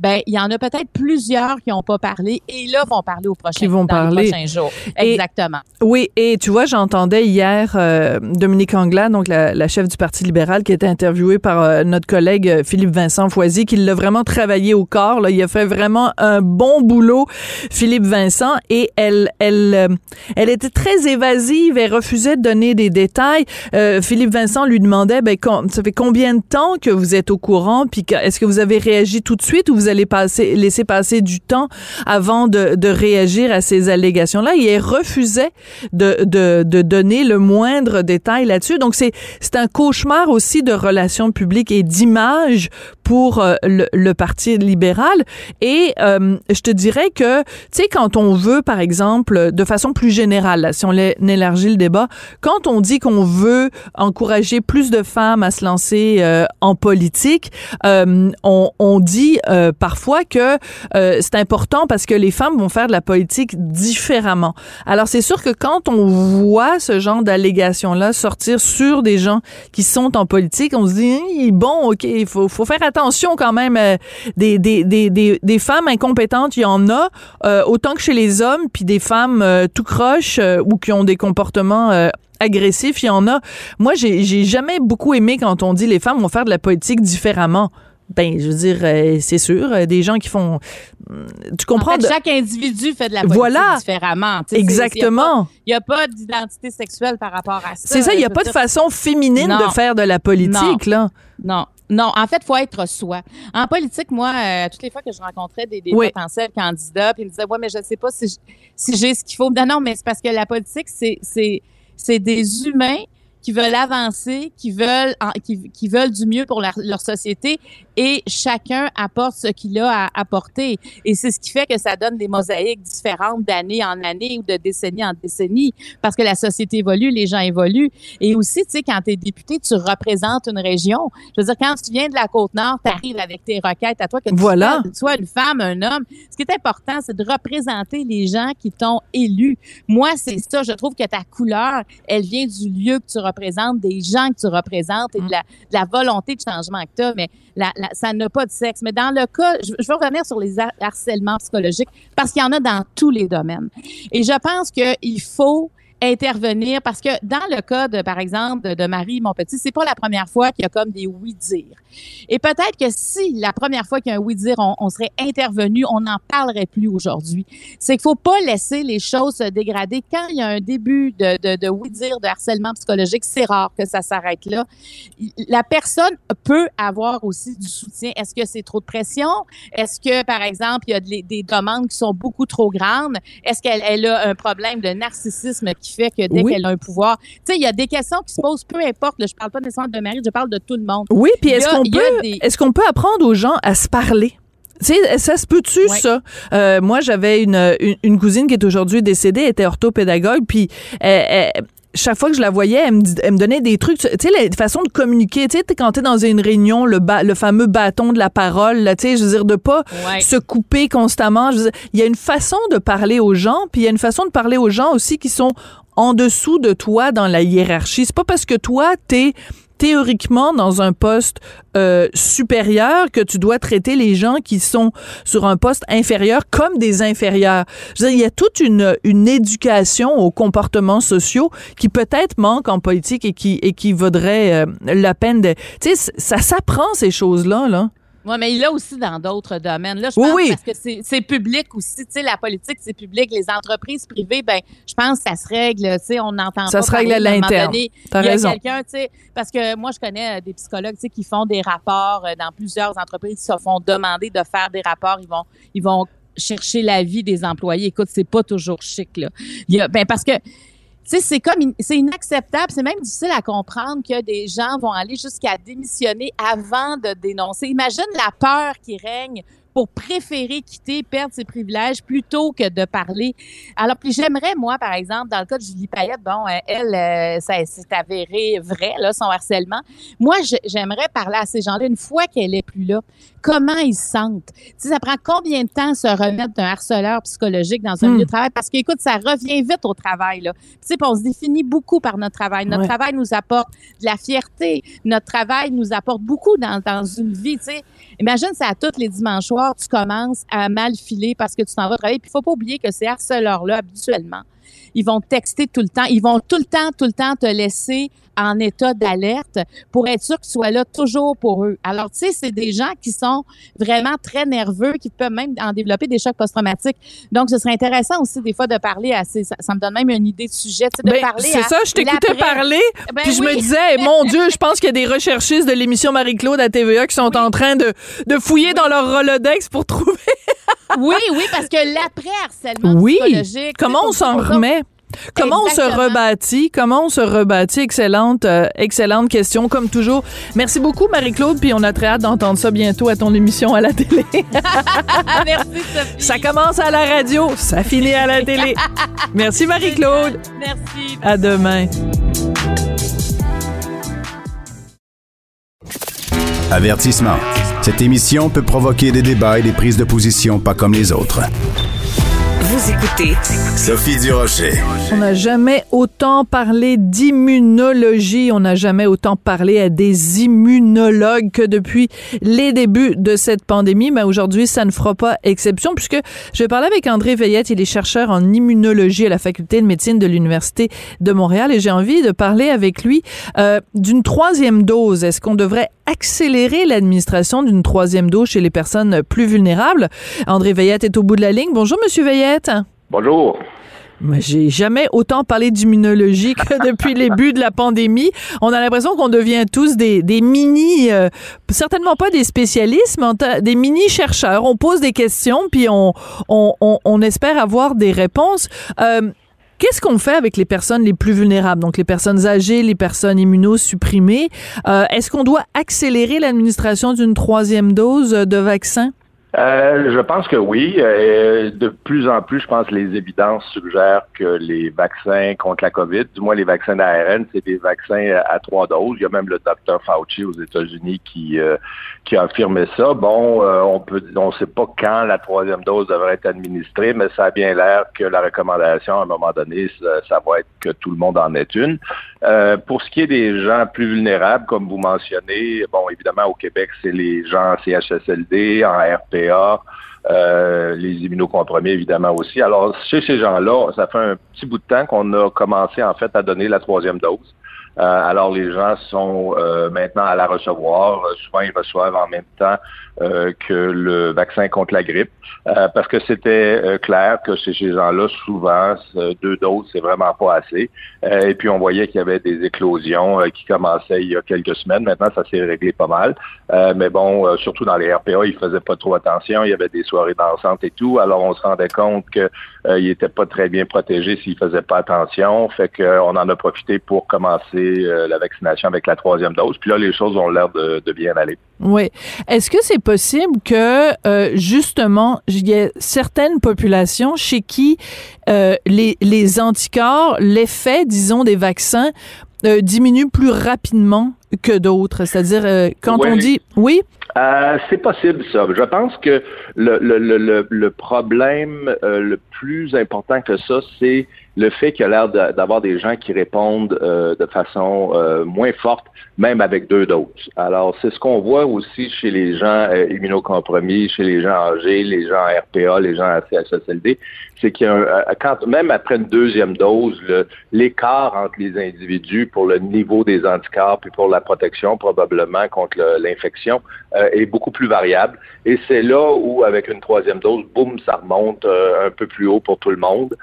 ben il y en a peut-être plusieurs qui n'ont pas parlé et là vont parler au prochain Qui vont dans parler. jours. Et- Exactement. Oui, et tu vois, j'entendais hier euh, Dominique Anglade, donc la, la chef du Parti libéral, qui était interviewée par euh, notre collègue euh, Philippe Vincent Foisy, qui l'a vraiment travaillé au corps. Là. Il a fait vraiment un bon boulot, Philippe Vincent, et elle, elle, euh, elle était très évasive et refusait de donner des détails. Euh, Philippe Vincent lui demandait, ben, ça fait combien de que vous êtes au courant, puis est-ce que vous avez réagi tout de suite ou vous allez passer, laisser passer du temps avant de, de réagir à ces allégations-là? Il refusait de, de, de donner le moindre détail là-dessus. Donc, c'est, c'est un cauchemar aussi de relations publiques et d'image pour euh, le, le, Parti libéral. Et euh, je te dirais que, tu sais, quand on veut, par exemple, de façon plus générale, là, si on élargit le débat, quand on dit qu'on veut encourager plus de femmes à se lancer euh, en politique, on, on, dit parfois que c'est important parce que les femmes vont faire de la politique différemment. Alors, c'est sûr que quand on voit ce genre d'allégations-là sortir sur des gens qui sont en politique, on se dit, bon, OK, il faut, faut faire attention quand même. Euh, des, des, des, des, femmes incompétentes, il y en a, euh, autant que chez les hommes, puis des femmes euh, tout croches ou qui ont des comportements agressifs, il y en a. Moi, j'ai jamais beaucoup aimé quand on dit les femmes vont faire de la politique différemment. Ben, je veux dire, c'est sûr, des gens qui font. Tu comprends? chaque individu fait de la politique voilà. différemment. Exactement. Il n'y a pas, d'identité sexuelle par rapport à ça. C'est ça, il n'y a pas de façon féminine de faire de la politique, là. Non. Non, en fait, il faut être soi. En politique, moi, euh, toutes les fois que je rencontrais des, potentiels candidats, puis ils me disaient, ouais, mais je ne sais pas si, si j'ai ce qu'il faut. Non, non, mais c'est parce que la politique, c'est, c'est des humains qui veulent avancer, qui veulent, qui, veulent du mieux pour leur société et chacun apporte ce qu'il a à apporter. Et c'est ce qui fait que ça donne des mosaïques différentes d'année en année ou de décennie en décennie parce que la société évolue, les gens évoluent. Et aussi, tu sais, quand tu es député, tu représentes une région. Je veux dire, quand tu viens de la Côte-Nord, tu arrives avec tes requêtes à toi, que voilà. tu sois une femme, un homme. Ce qui est important, c'est de représenter les gens qui t'ont élu. Moi, c'est ça. Je trouve que ta couleur, elle vient du lieu que tu représentes représente, des gens que tu représentes et de la, volonté de changement que tu as, mais ça n'a pas de sexe. Mais dans le cas, je, je veux revenir sur les harcèlements psychologiques parce qu'il y en a dans tous les domaines. Et je pense qu'il faut intervenir parce que dans le cas de, par exemple, de, Marie, mon petit, c'est pas la première fois qu'il y a comme des oui-dire. Et peut-être que si la première fois qu'il y a un oui-dire, on, serait intervenu, on n'en parlerait plus aujourd'hui. C'est qu'il faut pas laisser les choses se dégrader. Quand il y a un début de, de, de oui-dire, de harcèlement psychologique, c'est rare que ça s'arrête là. La personne peut avoir aussi du soutien. Est-ce que c'est trop de pression? Est-ce que, par exemple, il y a des, demandes qui sont beaucoup trop grandes? Est-ce qu'elle elle a un problème de narcissisme qui fait que dès qu'elle a un pouvoir, tu sais, il y a des questions qui se posent, peu importe. Là, je parle pas nécessairement de Marie, je parle de tout le monde. Oui, puis est-ce qu'on peut, est-ce qu'on peut apprendre aux gens à se parler? Tu sais, ça se peut-tu, ça? Euh, moi, j'avais une, une, cousine qui est aujourd'hui décédée, elle était orthopédagogue, puis elle, chaque fois que je la voyais, elle me, elle me donnait des trucs, tu sais, la façon de communiquer, tu sais, quand t'es dans une réunion, le, le fameux bâton de la parole, là, tu sais, je veux dire, de pas se couper constamment. il y a une façon de parler aux gens, puis il y a une façon de parler aux gens aussi qui sont en dessous de toi dans la hiérarchie. C'est pas parce que toi, t'es théoriquement dans un poste euh, supérieur que tu dois traiter les gens qui sont sur un poste inférieur comme des inférieurs. Je veux dire, il y a toute une, une éducation aux comportements sociaux qui peut-être manque en politique et qui, et qui vaudrait euh, la peine de... Tu sais, ça s'apprend ces choses-là, là. Oui, mais il a aussi dans d'autres domaines. Là, je pense oui, parce que c'est public aussi. Tu sais, la politique, c'est public. Les entreprises privées, ben, je pense que ça se règle. Tu sais, on n'entend pas. Ça se règle à l'interne. T'as raison. quelqu'un, tu sais, parce que moi, je connais euh, des psychologues, tu sais, qui font des rapports euh, dans plusieurs entreprises, qui se font demander de faire des rapports. Ils vont, ils vont chercher l'avis des employés. Écoute, c'est pas toujours chic, là. Il y a, ben, parce que c'est comme, c'est inacceptable. C'est même difficile à comprendre que des gens vont aller jusqu'à démissionner avant de dénoncer. Imagine la peur qui règne pour préférer quitter, perdre ses privilèges plutôt que de parler. Alors, puis j'aimerais, moi, par exemple, dans le cas de Julie Payette, bon, euh, elle, euh, ça s'est avéré vrai, là, son harcèlement. Moi, j'aimerais parler à ces gens-là une fois qu'elle est plus là. Comment ils se sentent? Tu sais, ça prend combien de temps se remettre d'un harceleur psychologique dans un hmm. milieu de travail? Parce qu'écoute, ça revient vite au travail, là. Tu sais, on se définit beaucoup par notre travail. Notre travail nous apporte de la fierté. Notre travail nous apporte beaucoup dans, dans une vie, tu sais. Imagine, c'est à tous les dimanches soirs, tu commences à mal filer parce que tu t'en vas travailler. Puis il faut pas oublier que ces harceleurs-là, habituellement, ils vont texter tout le temps, ils vont tout le temps, tout le temps te laisser en état d'alerte pour être sûr que tu sois là toujours pour eux. Alors, tu sais, c'est des gens qui sont vraiment très nerveux, qui peuvent même en développer des chocs post-traumatiques. Donc, ce serait intéressant aussi des fois de parler à ces, ça, ça me donne même une idée de sujet, tu sais, de Ben, parler c'est ça, je t'écoutais parler, Ben puis je me disais, mon Dieu, je pense qu'il y a des recherchistes de l'émission Marie-Claude à TVA qui sont en train de, de fouiller dans leur Rolodex pour trouver. Oui, oui, parce que l'après-harcèlement Oui. psychologique. Comment on s'en remet? Comment on se rebâtit? Comment on se rebâtit? Excellente, euh, excellente question, comme toujours. Merci beaucoup, Marie-Claude, puis on a très hâte d'entendre ça bientôt à ton émission à la télé. Merci, Sophie. ça commence à la radio, ça finit à la télé. Merci, Marie-Claude. Merci. À demain. Avertissement. Cette émission peut provoquer des débats et des prises de position pas comme les autres. Vous écoutez Sophie Durocher. On n'a jamais autant parlé d'immunologie, on n'a jamais autant parlé à des immunologues que depuis les débuts de cette pandémie, mais aujourd'hui, ça ne fera pas exception puisque je vais parler avec André Veillette, il est chercheur en immunologie à la faculté de médecine de l'Université de Montréal et j'ai envie de parler avec lui euh, d'une troisième dose. Est-ce qu'on devrait accélérer l'administration d'une troisième dose chez les personnes plus vulnérables? André Veillette est au bout de la ligne. Bonjour, Monsieur Veillette. Bonjour. J'ai jamais autant parlé d'immunologie que depuis le début de la pandémie. On a l'impression qu'on devient tous des, des mini, euh, certainement pas des spécialistes, mais des mini chercheurs. On pose des questions puis on, on, on, on espère avoir des réponses. Euh, Qu'est-ce qu'on fait avec les personnes les plus vulnérables, donc les personnes âgées, les personnes immunosupprimées? Euh, Est-ce qu'on doit accélérer l'administration d'une troisième dose de vaccin? Euh, je pense que oui. Euh, de plus en plus, je pense que les évidences suggèrent que les vaccins contre la COVID, du moins les vaccins d'ARN, c'est des vaccins à trois doses. Il y a même le docteur Fauci aux États-Unis qui euh, qui a affirmé ça. Bon, euh, on peut, on ne sait pas quand la troisième dose devrait être administrée, mais ça a bien l'air que la recommandation, à un moment donné, ça, ça va être que tout le monde en ait une. Euh, pour ce qui est des gens plus vulnérables, comme vous mentionnez, bon, évidemment, au Québec, c'est les gens en CHSLD, en RPA, euh, les immunocompromis, évidemment, aussi. Alors, chez ces gens-là, ça fait un petit bout de temps qu'on a commencé, en fait, à donner la troisième dose. Euh, alors, les gens sont euh, maintenant à la recevoir. Euh, souvent, ils reçoivent en même temps que le vaccin contre la grippe, parce que c'était clair que chez ces gens-là, souvent, deux doses, c'est vraiment pas assez. Et puis, on voyait qu'il y avait des éclosions qui commençaient il y a quelques semaines. Maintenant, ça s'est réglé pas mal. Mais bon, surtout dans les RPA, ils faisaient pas trop attention. Il y avait des soirées dansantes et tout. Alors, on se rendait compte que euh, ils étaient pas très bien protégés s'ils faisaient pas attention. Fait qu'on en a profité pour commencer euh, la vaccination avec la troisième dose. Puis là, les choses ont l'air de, de bien aller. Oui. Est-ce que c'est possible que, euh, justement, il y ait certaines populations chez qui euh, les, les anticorps, l'effet, disons, des vaccins euh, diminue plus rapidement que d'autres? C'est-à-dire, euh, quand Oui. on dit... Oui? Euh, c'est possible ça. Je pense que le, le, le, problème le plus important que ça, c'est le fait qu'il y a l'air d'avoir des gens qui répondent euh, de façon euh, moins forte, même avec deux doses. Alors, c'est ce qu'on voit aussi chez les gens euh, immunocompromis, chez les gens âgés, les gens RPA, les gens à CHSLD, c'est qu'il y a un, euh, quand, même après une deuxième dose, l'écart entre les individus pour le niveau des anticorps puis pour la protection probablement contre l'infection euh, est beaucoup plus variable. Et c'est là où, avec une troisième dose, boum, ça remonte euh, un peu plus haut pour tout le monde.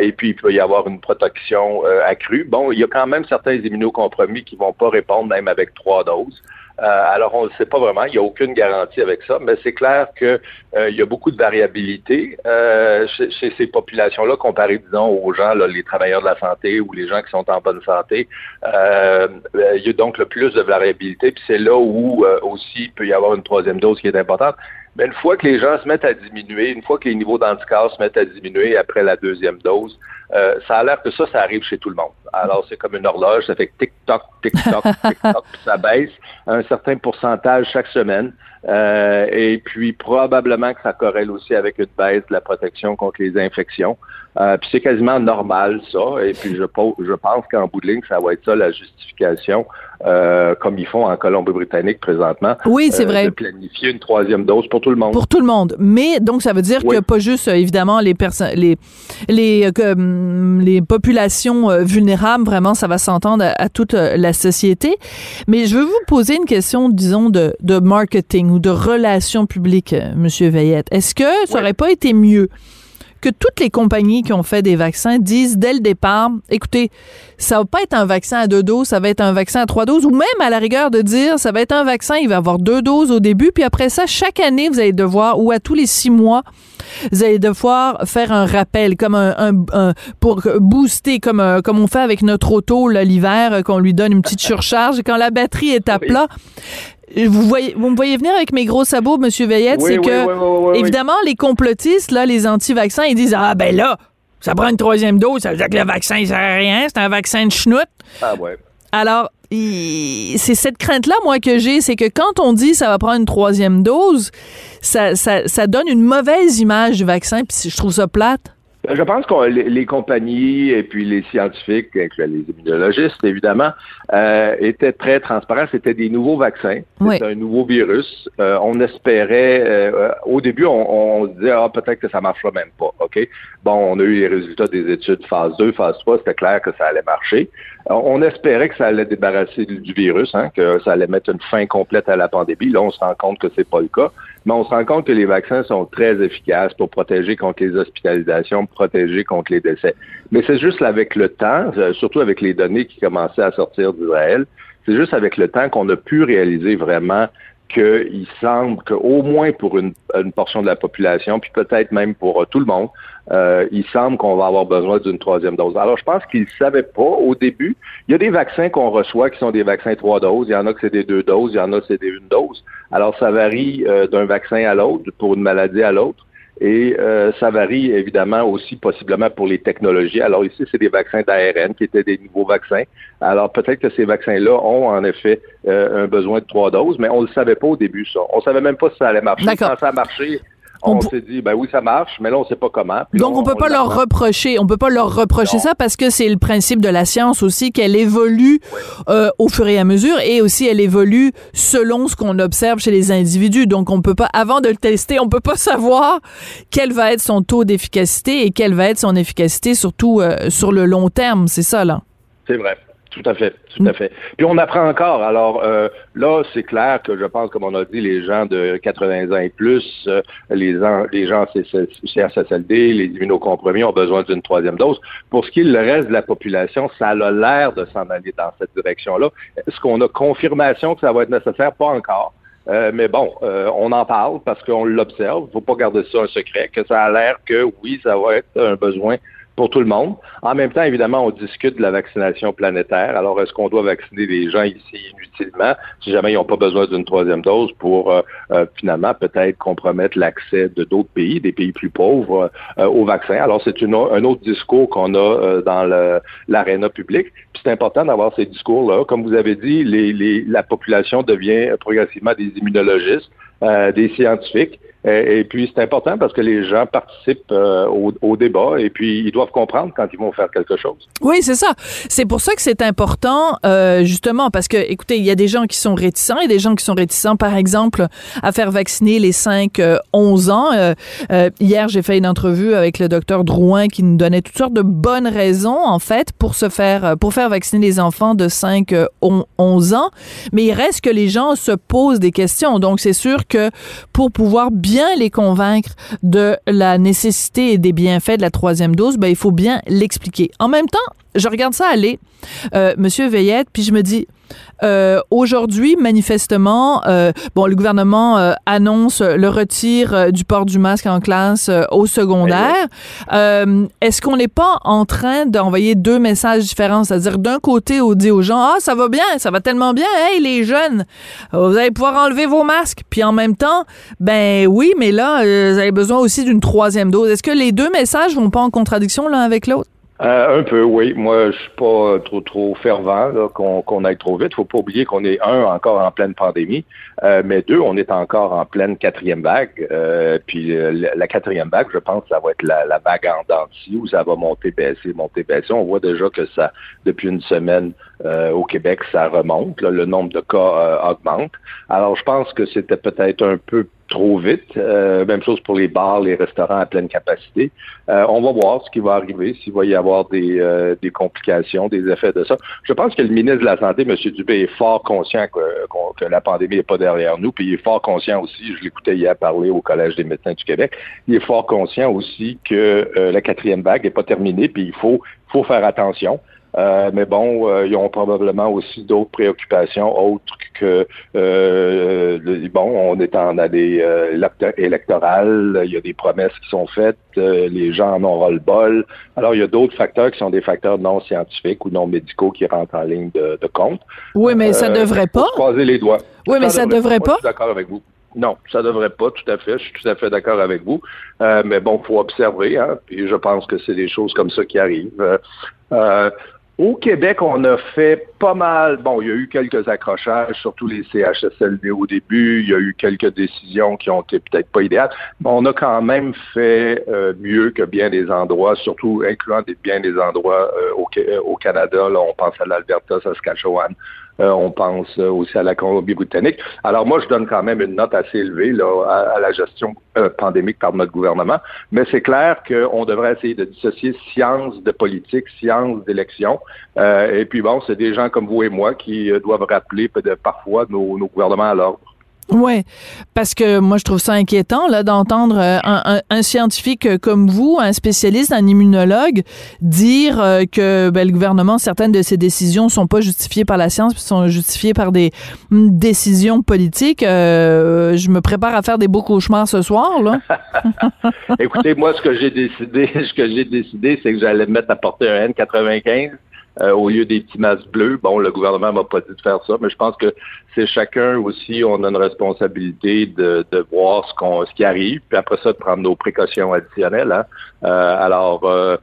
Et puis, il peut y avoir une protection accrue. Bon, il y a quand même certains immunocompromis qui vont pas répondre même avec trois doses. Euh, alors, on ne sait pas vraiment, il n'y a aucune garantie avec ça, mais c'est clair que euh, y a beaucoup de variabilité euh, chez, chez ces populations-là comparé, disons, aux gens, là, les travailleurs de la santé ou les gens qui sont en bonne santé. Il y a donc le plus de variabilité, puis c'est là où aussi il peut y avoir une troisième dose qui est importante. Mais une fois que les gens se mettent à diminuer, une fois que les niveaux d'anticorps se mettent à diminuer après la deuxième dose, euh, ça a l'air que ça, ça arrive chez tout le monde. Alors, c'est comme une horloge, ça fait tic-toc, tic-toc, tic-toc, ça baisse à un certain pourcentage chaque semaine. Euh, et puis probablement que ça corrèle aussi avec une baisse de la protection contre les infections. Euh, puis c'est quasiment normal ça. Et puis je, je pense qu'en bout de ligne, ça va être ça la justification, euh, comme ils font en Colombie-Britannique présentement. Oui, c'est vrai. De planifier une troisième dose pour tout le monde. Pour tout le monde. Mais donc ça veut dire que pas juste évidemment les personnes, les les les populations vulnérables. Vraiment, ça va s'entendre à, à, toute la société. Mais je veux vous poser une question, disons de, de marketing ou de relations publiques, Monsieur Veillette? Est-ce que ça aurait pas été mieux? que toutes les compagnies qui ont fait des vaccins disent dès le départ, écoutez, ça va pas être un vaccin à deux doses, ça va être un vaccin à trois doses, ou même à la rigueur de dire, ça va être un vaccin, il va avoir deux doses au début, puis après ça, chaque année, vous allez devoir, ou à tous les six mois, vous allez devoir faire un rappel, comme un, pour booster, comme, euh, comme on fait avec notre auto l'hiver, euh, qu'on lui donne une petite surcharge, quand la batterie est à plat vous voyez, vous me voyez venir avec mes gros sabots, Monsieur Veillette, c'est que évidemment les complotistes là, les anti-vaccins, ils disent ah ben là, ça prend une troisième dose, ça veut dire que le vaccin il sert à rien, c'est un vaccin de schnout. Ah ouais. Alors c'est cette crainte-là, moi, que j'ai, c'est que quand on dit ça va prendre une troisième dose, ça, ça, ça donne une mauvaise image du vaccin, puis je trouve ça plate. Je pense que les, compagnies et puis les scientifiques, les immunologistes évidemment, euh, étaient très transparents. C'était des nouveaux vaccins, c'était un nouveau virus. Euh, on espérait, euh, au début, on, on disait ah peut-être que ça marchera même pas. Ok, bon, on a eu les résultats des études phase 2, phase 3, c'était clair que ça allait marcher. On espérait que ça allait débarrasser du virus, hein, que ça allait mettre une fin complète à la pandémie. Là, on se rend compte que c'est pas le cas mais on se rend compte que les vaccins sont très efficaces pour protéger contre les hospitalisations, protéger contre les décès. Mais c'est juste avec le temps, euh, surtout avec les données qui commençaient à sortir d'Israël, c'est juste avec le temps qu'on a pu réaliser vraiment qu'il semble qu'au moins pour une, portion de la population, puis peut-être même pour euh, tout le monde, euh, il semble qu'on va avoir besoin d'une troisième dose. Alors, je pense qu'ils ne savaient pas au début. Il y a des vaccins qu'on reçoit qui sont des vaccins trois doses. Il y en a que c'est des deux doses, il y en a que c'est des une dose. Alors, ça varie euh, d'un vaccin à l'autre, pour une maladie à l'autre. Et euh, ça varie évidemment aussi possiblement pour les technologies. Alors ici, c'est des vaccins d'ARN qui étaient des nouveaux vaccins. Alors peut-être que ces vaccins-là ont en effet euh, un besoin de trois doses, mais on ne le savait pas au début, ça. On savait même pas si ça allait marcher. Quand ça a marché, on, s'est dit ben oui ça marche mais là on sait pas comment. Donc on, peut pas leur reprocher. On peut pas leur reprocher ça parce que c'est le principe de la science aussi qu'elle évolue euh, au fur et à mesure. Et aussi elle évolue selon ce qu'on observe chez les individus. Donc on peut pas avant de le tester on peut pas savoir quel va être son taux d'efficacité et quelle va être son efficacité surtout euh, sur le long terme. C'est ça là. C'est vrai tout à fait, tout à fait. Puis on apprend encore. Alors euh, là, c'est clair que je pense, comme on a dit, les gens de 80 ans et plus, euh, les, les gens CSSLD, les immunocompromis ont besoin d'une troisième dose. Pour ce qui est le reste de la population, ça a l'air de s'en aller dans cette direction-là. Est-ce qu'on a confirmation que ça va être nécessaire? Pas encore. Euh, mais bon, on en parle parce qu'on l'observe. Il ne faut pas garder ça un secret, que ça a l'air que oui, ça va être un besoin pour tout le monde. En même temps, évidemment, on discute de la vaccination planétaire. Alors, est-ce qu'on doit vacciner les gens ici inutilement si jamais ils n'ont pas besoin d'une troisième dose pour euh, euh, finalement peut-être compromettre l'accès de d'autres pays, des pays plus pauvres, euh, au vaccin? Alors, c'est un autre discours qu'on a dans l'aréna publique. Puis c'est important d'avoir ces discours-là. Comme vous avez dit, les, la population devient progressivement des immunologistes, des scientifiques. Et, puis, c'est important parce que les gens participent euh, au, débat et puis ils doivent comprendre quand ils vont faire quelque chose. Oui, c'est ça. C'est pour ça que c'est important, euh, justement, parce que, écoutez, il y a des gens qui sont réticents et des gens qui sont réticents, par exemple, à faire vacciner les 5-11 euh, ans. hier, j'ai fait une entrevue avec le docteur Drouin qui nous donnait toutes sortes de bonnes raisons, en fait, pour se faire, pour faire vacciner les enfants de 5-11 ans. Mais il reste que les gens se posent des questions. Donc, c'est sûr que pour pouvoir bien bien les convaincre de la nécessité et des bienfaits de la troisième dose, ben, il faut bien l'expliquer. En même temps, je regarde ça aller, euh, Monsieur Veillette, puis je me dis, euh, aujourd'hui, manifestement, euh, bon, le gouvernement euh, annonce le retire du port du masque en classe au secondaire. Est-ce qu'on n'est pas en train d'envoyer deux messages différents? C'est-à-dire, d'un côté, on dit aux gens, ah, ça va bien, ça va tellement bien, hey, les jeunes, vous allez pouvoir enlever vos masques. Puis en même temps, ben oui, mais là, vous avez besoin aussi d'une troisième dose. Est-ce que les deux messages vont pas en contradiction l'un avec l'autre? Euh, un peu, oui. Moi, je suis pas trop trop fervent qu'on aille trop vite. Faut pas oublier qu'on est un encore en pleine pandémie. mais deux, on est encore en pleine quatrième vague. puis la quatrième vague, je pense ça va être la, la vague en denti où ça va monter, baisser, monter, baisser. On voit déjà que ça, depuis une semaine, au Québec, ça remonte. le nombre de cas augmente. Alors, je pense que c'était peut-être un peu trop vite. Euh, même chose pour les bars, les restaurants à pleine capacité. Euh, on va voir ce qui va arriver, s'il va y avoir des, euh, des, complications, des effets de ça. Je pense que le ministre de la Santé, M. Dubé, est fort conscient que, que la pandémie n'est pas derrière nous, puis il est fort conscient aussi, je l'écoutais hier parler au Collège des médecins du Québec, il est fort conscient aussi que la quatrième vague n'est pas terminée, puis il faut, faut faire attention. Euh, mais bon, euh, ils ont probablement aussi d'autres préoccupations autres que euh, bon, on est en année électorale, il y a des promesses qui sont faites, les gens en ont le bol. Alors, il y a d'autres facteurs qui sont des facteurs non scientifiques ou non médicaux qui rentrent en ligne de, compte. Oui, mais ça devrait pas. Croiser les doigts. Oui, mais ça devrait pas. Je suis d'accord avec vous. Non, ça devrait pas, tout à fait. Je suis tout à fait d'accord avec vous. mais bon, faut observer, hein, puis je pense que c'est des choses comme ça qui arrivent. Au Québec, on a fait pas mal. Bon, il y a eu quelques accrochages, surtout les CHSLD au début. Il y a eu quelques décisions qui ont été peut-être pas idéales. Mais on a quand même fait euh, mieux que bien des endroits, surtout incluant des, bien des endroits euh, au, au, Canada. Là, on pense à l'Alberta, Saskatchewan, euh, on pense euh, aussi à la Colombie-Britannique. Alors moi, je donne quand même une note assez élevée là, à, la gestion euh, pandémique par notre gouvernement, mais c'est clair qu'on devrait essayer de dissocier science de politique, science d'élection. et puis bon, c'est des gens comme vous et moi qui doivent rappeler parfois nos, nos gouvernements à l'ordre. Ouais, parce que moi je trouve ça inquiétant là d'entendre euh, un, un, scientifique comme vous, un spécialiste, un immunologue, dire euh, que ben, le gouvernement certaines de ses décisions sont pas justifiées par la science, sont justifiées par des mm, décisions politiques. Euh, je me prépare à faire des beaux cauchemars ce soir là. Écoutez, moi ce que j'ai décidé, ce que j'ai décidé, c'est que j'allais mettre à porter un N95 euh, au lieu des petits masques bleus. Bon, le gouvernement m'a pas dit de faire ça, mais je pense que c'est chacun aussi, on a une responsabilité de, de voir ce qu'on ce qui arrive, puis après ça, de prendre nos précautions additionnelles. Hein. Euh, alors, euh,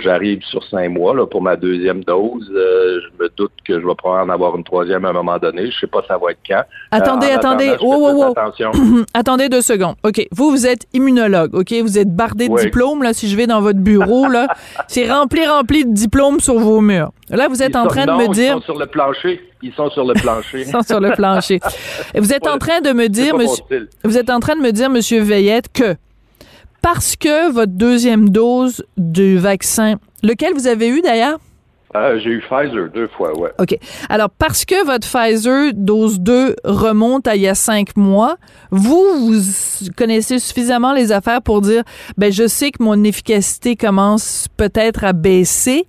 j'arrive sur cinq mois là, pour ma deuxième dose. je me doute que je vais pouvoir en avoir une troisième à un moment donné. Je sais pas ça va être quand. Attendez, attendez. oh, attendez deux secondes. OK. Vous, vous êtes immunologue. OK? Vous êtes bardé de diplômes. Là, si je vais dans votre bureau, là, c'est rempli, rempli de diplômes sur vos murs. Là, vous êtes en train de me dire. Ils sont sur le plancher. Ils sont sur le plancher. ils sont sur le plancher. vous êtes en train de me dire, monsieur, vous êtes en train de me dire, monsieur Veillette, que parce que votre deuxième dose du vaccin, lequel vous avez eu d'ailleurs? Ah, j'ai eu Pfizer deux fois, ouais. OK. Alors, parce que votre Pfizer dose 2 remonte à il y a cinq mois, vous, vous connaissez suffisamment les affaires pour dire, ben, je sais que mon efficacité commence peut-être à baisser.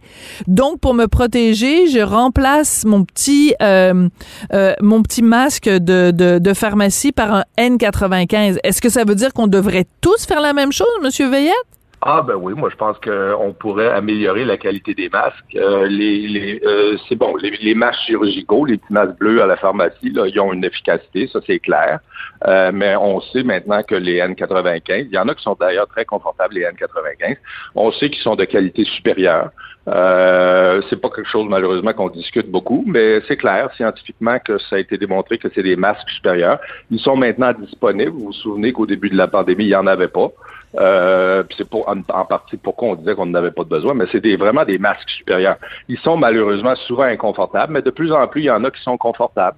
Donc, pour me protéger, je remplace mon petit, euh, euh, mon petit masque de, de, de pharmacie par un N95. Est-ce que ça veut dire qu'on devrait tous faire la même chose, Monsieur Veillette? Ah ben oui, moi je pense qu'on pourrait améliorer la qualité des masques. Euh, les, les euh, c'est bon, les, masques chirurgicaux, les petits masques bleus à la pharmacie, là, ils ont une efficacité, ça c'est clair. Euh, mais on sait maintenant que les N95, il y en a qui sont d'ailleurs très confortables les N95. On sait qu'ils sont de qualité supérieure. Euh, c'est pas quelque chose malheureusement qu'on discute beaucoup, mais c'est clair scientifiquement que ça a été démontré que c'est des masques supérieurs. Ils sont maintenant disponibles. Vous vous souvenez qu'au début de la pandémie, il n'y en avait pas. Euh, c'est pour en, partie pourquoi on disait qu'on n'avait pas de besoin, mais c'est vraiment des masques supérieurs. Ils sont malheureusement souvent inconfortables, mais de plus en plus, il y en a qui sont confortables.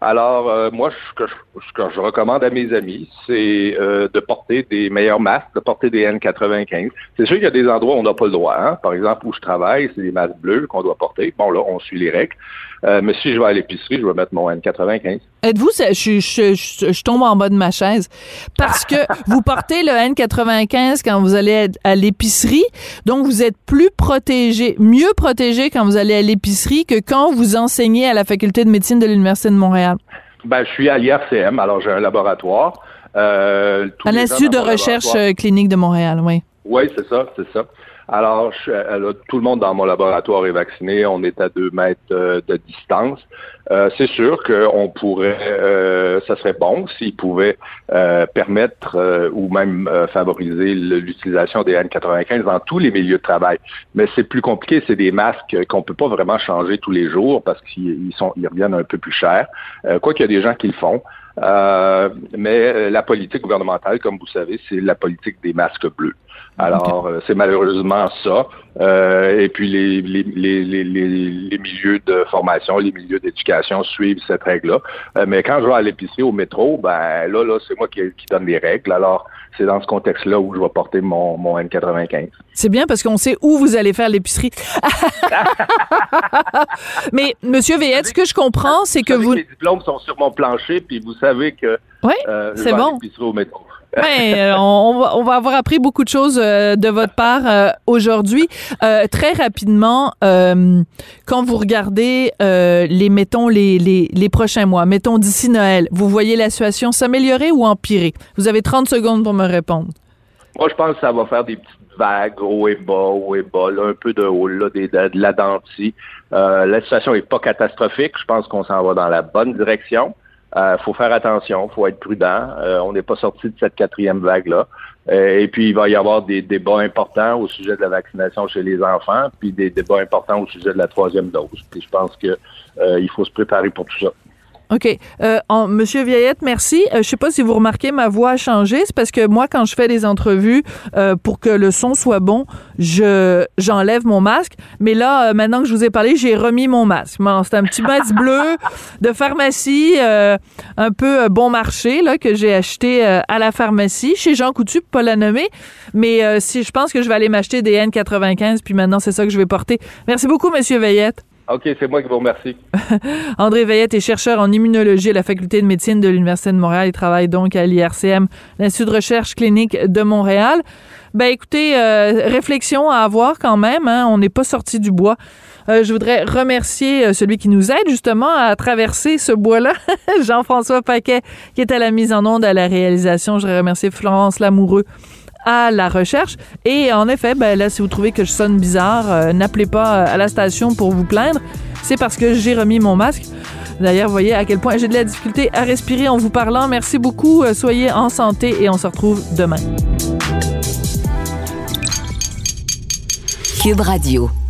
Alors, euh, moi, ce que, je, recommande à mes amis, c'est euh, de porter des meilleurs masques, de porter des N95. C'est sûr qu'il y a des endroits où on n'a pas le droit. Hein. Par exemple, où je travaille, c'est des masques bleus qu'on doit porter. Bon, là, on suit les règles. Euh, mais si je vais à l'épicerie, je vais mettre mon N95. Êtes-vous, je, je, je, tombe en bas de ma chaise, parce que vous portez le N95 quand vous allez à l'épicerie, donc vous êtes plus protégé, mieux protégé quand vous allez à l'épicerie que quand vous enseignez à la faculté de médecine de l'Université de Montréal. Ben, je suis à l'IRCM, alors j'ai un laboratoire. Euh, à l'Institut de recherche euh, clinique de Montréal, oui. Oui, c'est ça, c'est ça. Alors, tout le monde dans mon laboratoire est vacciné. On est à deux mètres euh, de distance. Euh, c'est sûr qu'on pourrait, euh, ça serait bon s'ils pouvaient permettre ou même favoriser l'utilisation des N95 dans tous les milieux de travail. Mais c'est plus compliqué. C'est des masques qu'on peut pas vraiment changer tous les jours parce qu'ils sont, ils reviennent un peu plus cher. quoi qu'il y a des gens qui le font. Euh, mais la politique gouvernementale, comme vous savez, c'est la politique des masques bleus. Alors, c'est malheureusement ça. et puis, les, les, les, les, milieux de formation, les milieux d'éducation suivent cette règle-là. mais quand je vais à l'épicerie, au métro, ben là, là c'est moi qui, qui donne les règles. Alors, c'est dans ce contexte-là où je vais porter mon, mon N95. C'est bien parce qu'on sait où vous allez faire l'épicerie. Mais, Monsieur Veillette, ce que je comprends, c'est que vous... Les diplômes sont sur mon plancher, puis vous savez que oui, euh, c'est bon. au métro. Ouais, euh, on, va, avoir appris beaucoup de choses euh, de votre part euh, aujourd'hui. très rapidement, quand vous regardez les, mettons, les, les, les prochains mois, mettons d'ici Noël, vous voyez la situation s'améliorer ou empirer? Vous avez 30 secondes pour me répondre. Moi, je pense que ça va faire des petites vagues, haut et bas, haut et bas, là, un peu de haut, là, des, de, la dentille. la situation n'est pas catastrophique. Je pense qu'on s'en va dans la bonne direction. Euh, faut faire attention, faut être prudent. Euh, on n'est pas sorti de cette quatrième vague-là. Euh, et puis, il va y avoir des débats importants au sujet de la vaccination chez les enfants, puis des débats importants au sujet de la troisième dose. Puis je pense que il faut se préparer pour tout ça. OK. Euh, Monsieur Vieillette, merci. Euh, je sais pas si vous remarquez, ma voix a changé. C'est parce que moi, quand je fais des entrevues, euh, pour que le son soit bon, je j'enlève mon masque. Mais là, euh, maintenant que je vous ai parlé, j'ai remis mon masque. c'est un petit masque bleu de pharmacie, un peu bon marché, là, que j'ai acheté à la pharmacie, chez Jean Coutu, pas la nommer. Mais si je pense que je vais aller m'acheter des N95, puis maintenant, c'est ça que je vais porter. Merci beaucoup, Monsieur Veillette. OK, c'est moi qui vous remercie. André Veillette est chercheur en immunologie à la Faculté de médecine de l'Université de Montréal. Il travaille donc à l'IRCM, l'Institut de recherche clinique de Montréal. Ben écoutez, euh, réflexion à avoir quand même. Hein. on n'est pas sorti du bois. Euh, je voudrais remercier euh, celui qui nous aide justement à traverser ce bois-là, Jean-François Paquet, qui est à la mise en onde, à la réalisation. Je voudrais remercier Florence Lamoureux à la recherche. Et en effet, ben là, si vous trouvez que je sonne bizarre, euh, n'appelez pas à la station pour vous plaindre. C'est parce que j'ai remis mon masque. D'ailleurs, voyez à quel point j'ai de la difficulté à respirer en vous parlant. Merci beaucoup. Euh, soyez en santé et on se retrouve demain. Cube Radio.